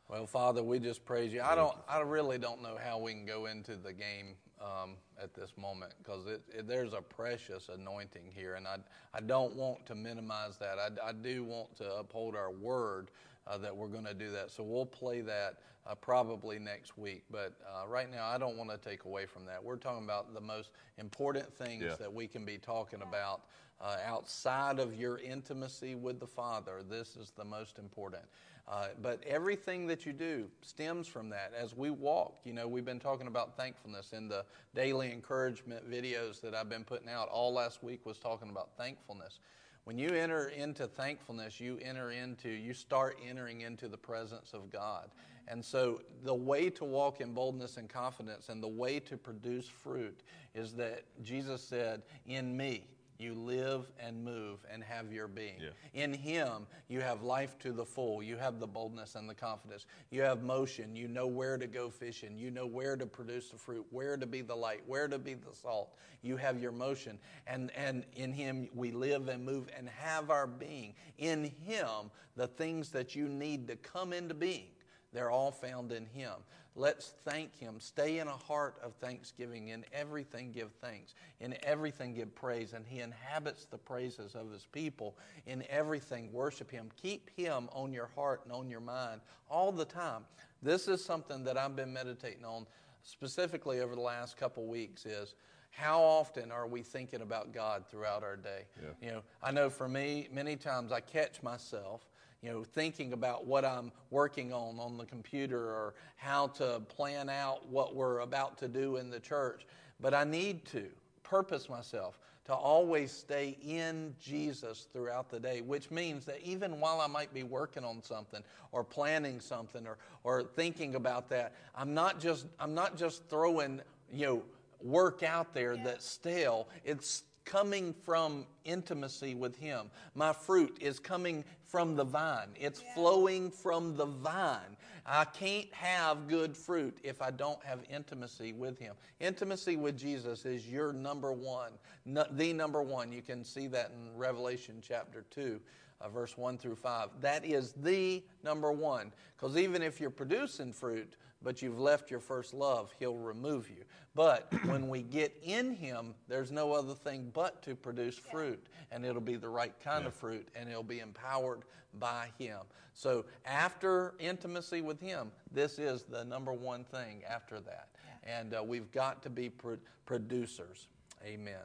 Speaker 3: Well, Father, we just praise you. I don't. I really don't know how we can go into the game um, at this moment because it, it, there's a precious anointing here, and I I don't want to minimize that. I, I do want to uphold our word uh, that we're going to do that. So we'll play that uh, probably next week. But uh, right now, I don't want to take away from that. We're talking about the most important things
Speaker 2: Yeah.
Speaker 3: that we can be talking about uh, outside of your intimacy with the Father. This is the most important. Uh, but everything that you do stems from that. As we walk, you know, we've been talking about thankfulness in the daily encouragement videos that I've been putting out. All last week was talking about thankfulness. When you enter into thankfulness, you enter into, you start entering into the presence of God. And so the way to walk in boldness and confidence and the way to produce fruit is that Jesus said, In me, you live and move and have your being.
Speaker 2: Yeah.
Speaker 3: In Him, you have life to the full. You have the boldness and the confidence. You have motion. You know where to go fishing. You know where to produce the fruit, where to be the light, where to be the salt. You have your motion. And, and in Him, we live and move and have our being. In Him, the things that you need to come into being, they're all found in Him. Let's thank Him. Stay in a heart of thanksgiving. In everything, give thanks. In everything, give praise. And He inhabits the praises of His people. In everything, worship Him. Keep Him on your heart and on your mind all the time. This is something that I've been meditating on specifically over the last couple weeks is how often are we thinking about God throughout our day?
Speaker 2: Yeah.
Speaker 3: You know, I know for me, many times I catch myself you know, thinking about what I'm working on on the computer or how to plan out what we're about to do in the church. But I need to purpose myself to always stay in Jesus throughout the day, which means that even while I might be working on something or planning something or, or thinking about that, I'm not just I'm not just throwing, you know, work out there that's stale. It's coming from intimacy with Him. My fruit is coming from the vine, it's flowing from the vine. I can't have good fruit if I don't have intimacy with Him. Intimacy with Jesus is your number one, the number one. You can see that in Revelation chapter 2. Uh, verse 1 through 5. That is the number one. Because even if you're producing fruit, but you've left your first love, He'll remove you. But when we get in Him, there's no other thing but to produce fruit. And it'll be the right kind of fruit, and it'll be empowered by Him. So after intimacy with Him, this is the number one thing after that. And uh, we've got to be pro- producers. Amen.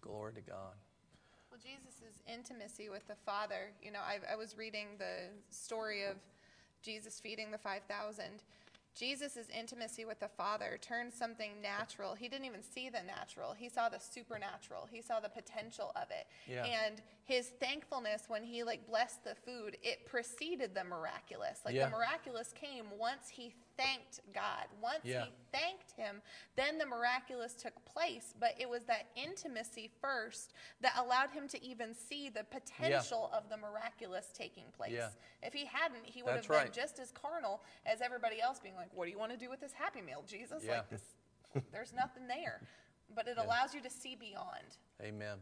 Speaker 3: Glory to God.
Speaker 1: Well, Jesus' intimacy with the Father, you know, I, I was reading the story of Jesus feeding the 5,000. Jesus' intimacy with the Father turned something natural. He didn't even see the natural, he saw the supernatural, he saw the potential of it.
Speaker 3: Yeah.
Speaker 1: And his thankfulness when he like blessed the food, it preceded the miraculous. Like
Speaker 3: Yeah.
Speaker 1: the miraculous came once he thanked God. Once
Speaker 3: Yeah.
Speaker 1: he thanked him, then the miraculous took place. But it was that intimacy first that allowed him to even see the potential of the miraculous taking place.
Speaker 3: Yeah.
Speaker 1: If he hadn't, he would
Speaker 3: That's
Speaker 1: have been just as carnal as everybody else, being like, "What do you want to do with this Happy Meal, Jesus?"
Speaker 3: Yeah.
Speaker 1: Like this, there's nothing there. But it allows you to see beyond.
Speaker 3: Amen.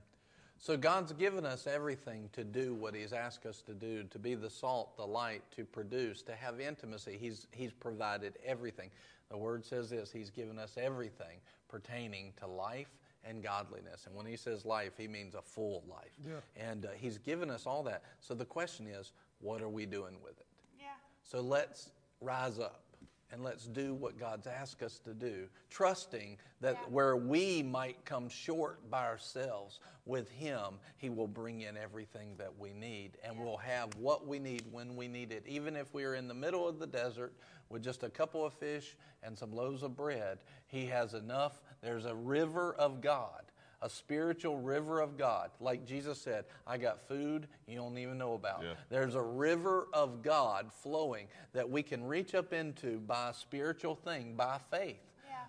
Speaker 3: So God's given us everything to do what He's asked us to do, to be the salt, the light, to produce, to have intimacy. He's, he's provided everything. The Word says this He's given us everything pertaining to life and godliness. And when He says life, He means a full life.
Speaker 2: Yeah.
Speaker 3: And uh, He's given us all that. So the question is, what are we doing with it?
Speaker 1: Yeah.
Speaker 3: So let's rise up. And let's do what God's asked us to do, trusting that yeah. where we might come short by ourselves, with Him, He will bring in everything that we need, and yeah. we'll have what we need when we need it. Even if we are in the middle of the desert with just a couple of fish and some loaves of bread, He has enough. There's a river of God a spiritual river of God. Like Jesus said, I got food you don't even know about. Yeah. There's a river of God flowing that we can reach up into by a spiritual thing, by faith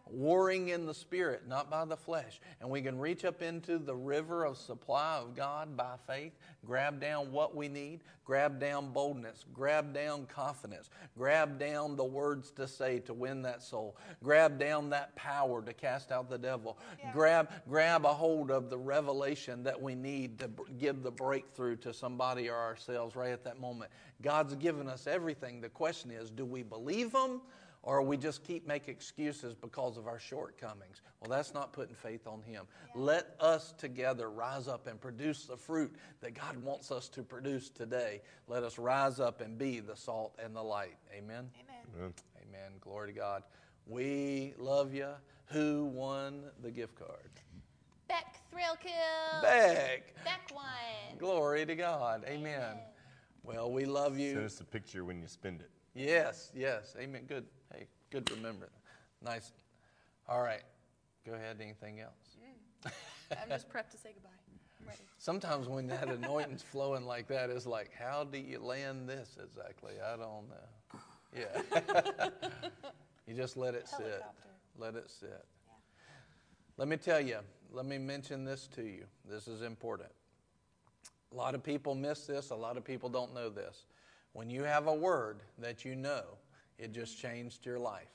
Speaker 3: warring in the spirit, not by the flesh. And we can reach up into the river of supply of God by faith, grab down what we need, grab down boldness, grab down confidence, grab down the words to say to win that soul, grab down that power to cast out the devil, yeah. grab, grab a hold of the revelation that we need to give the breakthrough to somebody or ourselves right at that moment. God's given us everything. The question is, do we believe Him? Or we just keep making excuses because of our shortcomings. Well, that's not putting faith on Him. Yeah. Let us together rise up and produce the fruit that God wants us to produce today. Let us rise up and be the salt and the light. Amen.
Speaker 1: Amen. Amen.
Speaker 3: Amen. Glory to God. We love you. Who won the gift card?
Speaker 4: Beck Thrillkill.
Speaker 3: Beck.
Speaker 4: Beck won.
Speaker 3: Glory to God. Amen. Amen. Well, we love you.
Speaker 2: Send us a picture when you spend it.
Speaker 3: Yes, yes. Amen. Good. Hey, good to remember. Nice. All right. Go ahead. Anything else?
Speaker 1: Mm. I'm just prepped to say goodbye. I'm ready.
Speaker 3: Sometimes when that anointing's flowing like that, it's like, how do you land this exactly? I don't know. Yeah. you just let it sit. Let it sit. Yeah. Let me tell you, let me mention this to you. This is important. A lot of people miss this, a lot of people don't know this. When you have a word that you know, it just changed your life.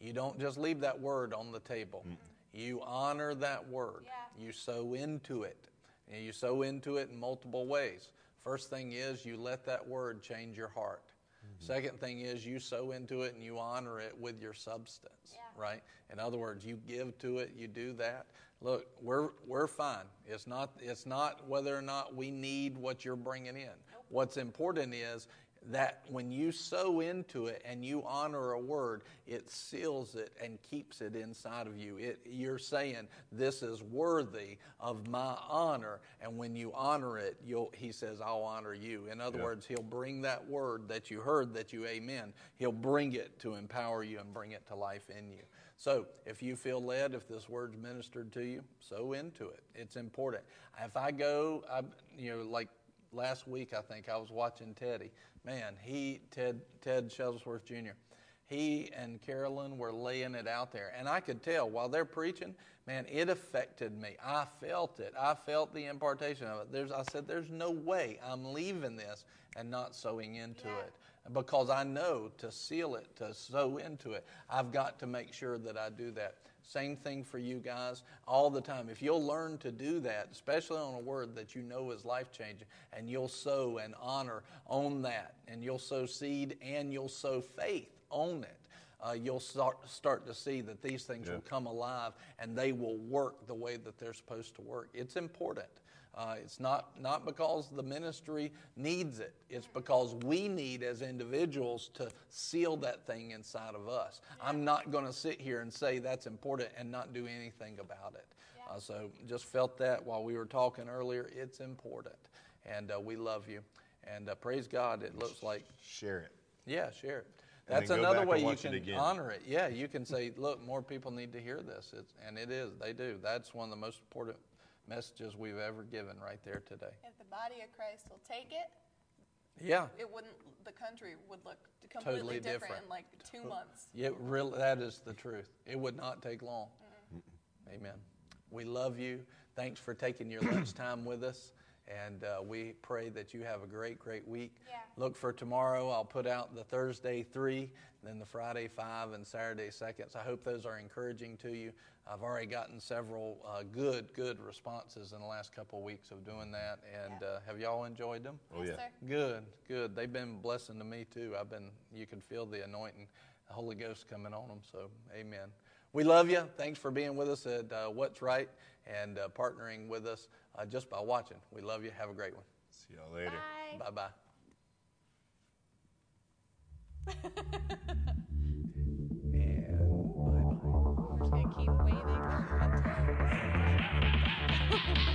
Speaker 3: You don't just leave that word on the table. You honor that word. Yeah. You sow into it. And you sow into it in multiple ways. First thing is you let that word change your heart. Mm-hmm. Second thing is you sow into it and you honor it with your substance, yeah. right? In other words, you give to it, you do that. Look, we're we're fine. It's not it's not whether or not we need what you're bringing in. Nope. What's important is that when you sow into it and you honor a word, it seals it and keeps it inside of you. It, you're saying, This is worthy of my honor. And when you honor it, he says, I'll honor you. In other yeah. words, he'll bring that word that you heard that you amen. He'll bring it to empower you and bring it to life in you. So if you feel led, if this word's ministered to you, sow into it. It's important. If I go, I, you know, like last week, I think I was watching Teddy. Man, he Ted Ted Shuttlesworth Jr. He and Carolyn were laying it out there, and I could tell while they're preaching. Man, it affected me. I felt it. I felt the impartation of it. There's, I said, "There's no way I'm leaving this and not sowing into yeah. it." because I know to seal it, to sow into it, I've got to make sure that I do that. Same thing for you guys all the time. If you'll learn to do that, especially on a word that you know is life changing, and you'll sow and honor on that, and you'll sow seed and you'll sow faith on it. Uh, you'll start, start to see that these things yeah. will come alive and they will work the way that they're supposed to work. It's important. Uh, it's not, not because the ministry needs it, it's because we need as individuals to seal that thing inside of us. Yeah. I'm not going to sit here and say that's important and not do anything about it. Yeah. Uh, so just felt that while we were talking earlier. It's important. And uh, we love you. And uh, praise God, it looks like.
Speaker 2: Share it.
Speaker 3: Yeah, share it. That's another way you can honor it. Yeah, you can say, look, more people need to hear this. It's, and it is. They do. That's one of the most important messages we've ever given right there today.
Speaker 1: If the body of Christ will take it,
Speaker 3: yeah,
Speaker 1: it wouldn't. The country would look completely
Speaker 3: totally
Speaker 1: different,
Speaker 3: different,
Speaker 1: in like two months.
Speaker 3: Yeah, really, that is the truth. It would not take long. Mm-hmm. Amen. We love you. Thanks for taking your lunch time with us. And uh, we pray that you have a great, great week.
Speaker 1: Yeah.
Speaker 3: Look for tomorrow. I'll put out the Thursday three, then the Friday five, and Saturday seconds. I hope those are encouraging to you. I've already gotten several uh, good, good responses in the last couple of weeks of doing that. And yeah. uh, have y'all enjoyed them?
Speaker 2: Oh yeah.
Speaker 3: Good, good. They've been blessing to me too. I've been. You can feel the anointing, the Holy Ghost coming on them. So, Amen. We love you. Thanks for being with us at uh, What's Right and uh, partnering with us uh, just by watching. We love you. Have a great one.
Speaker 2: See y'all later.
Speaker 1: Bye
Speaker 3: bye. and bye bye. I'm just going to keep waving.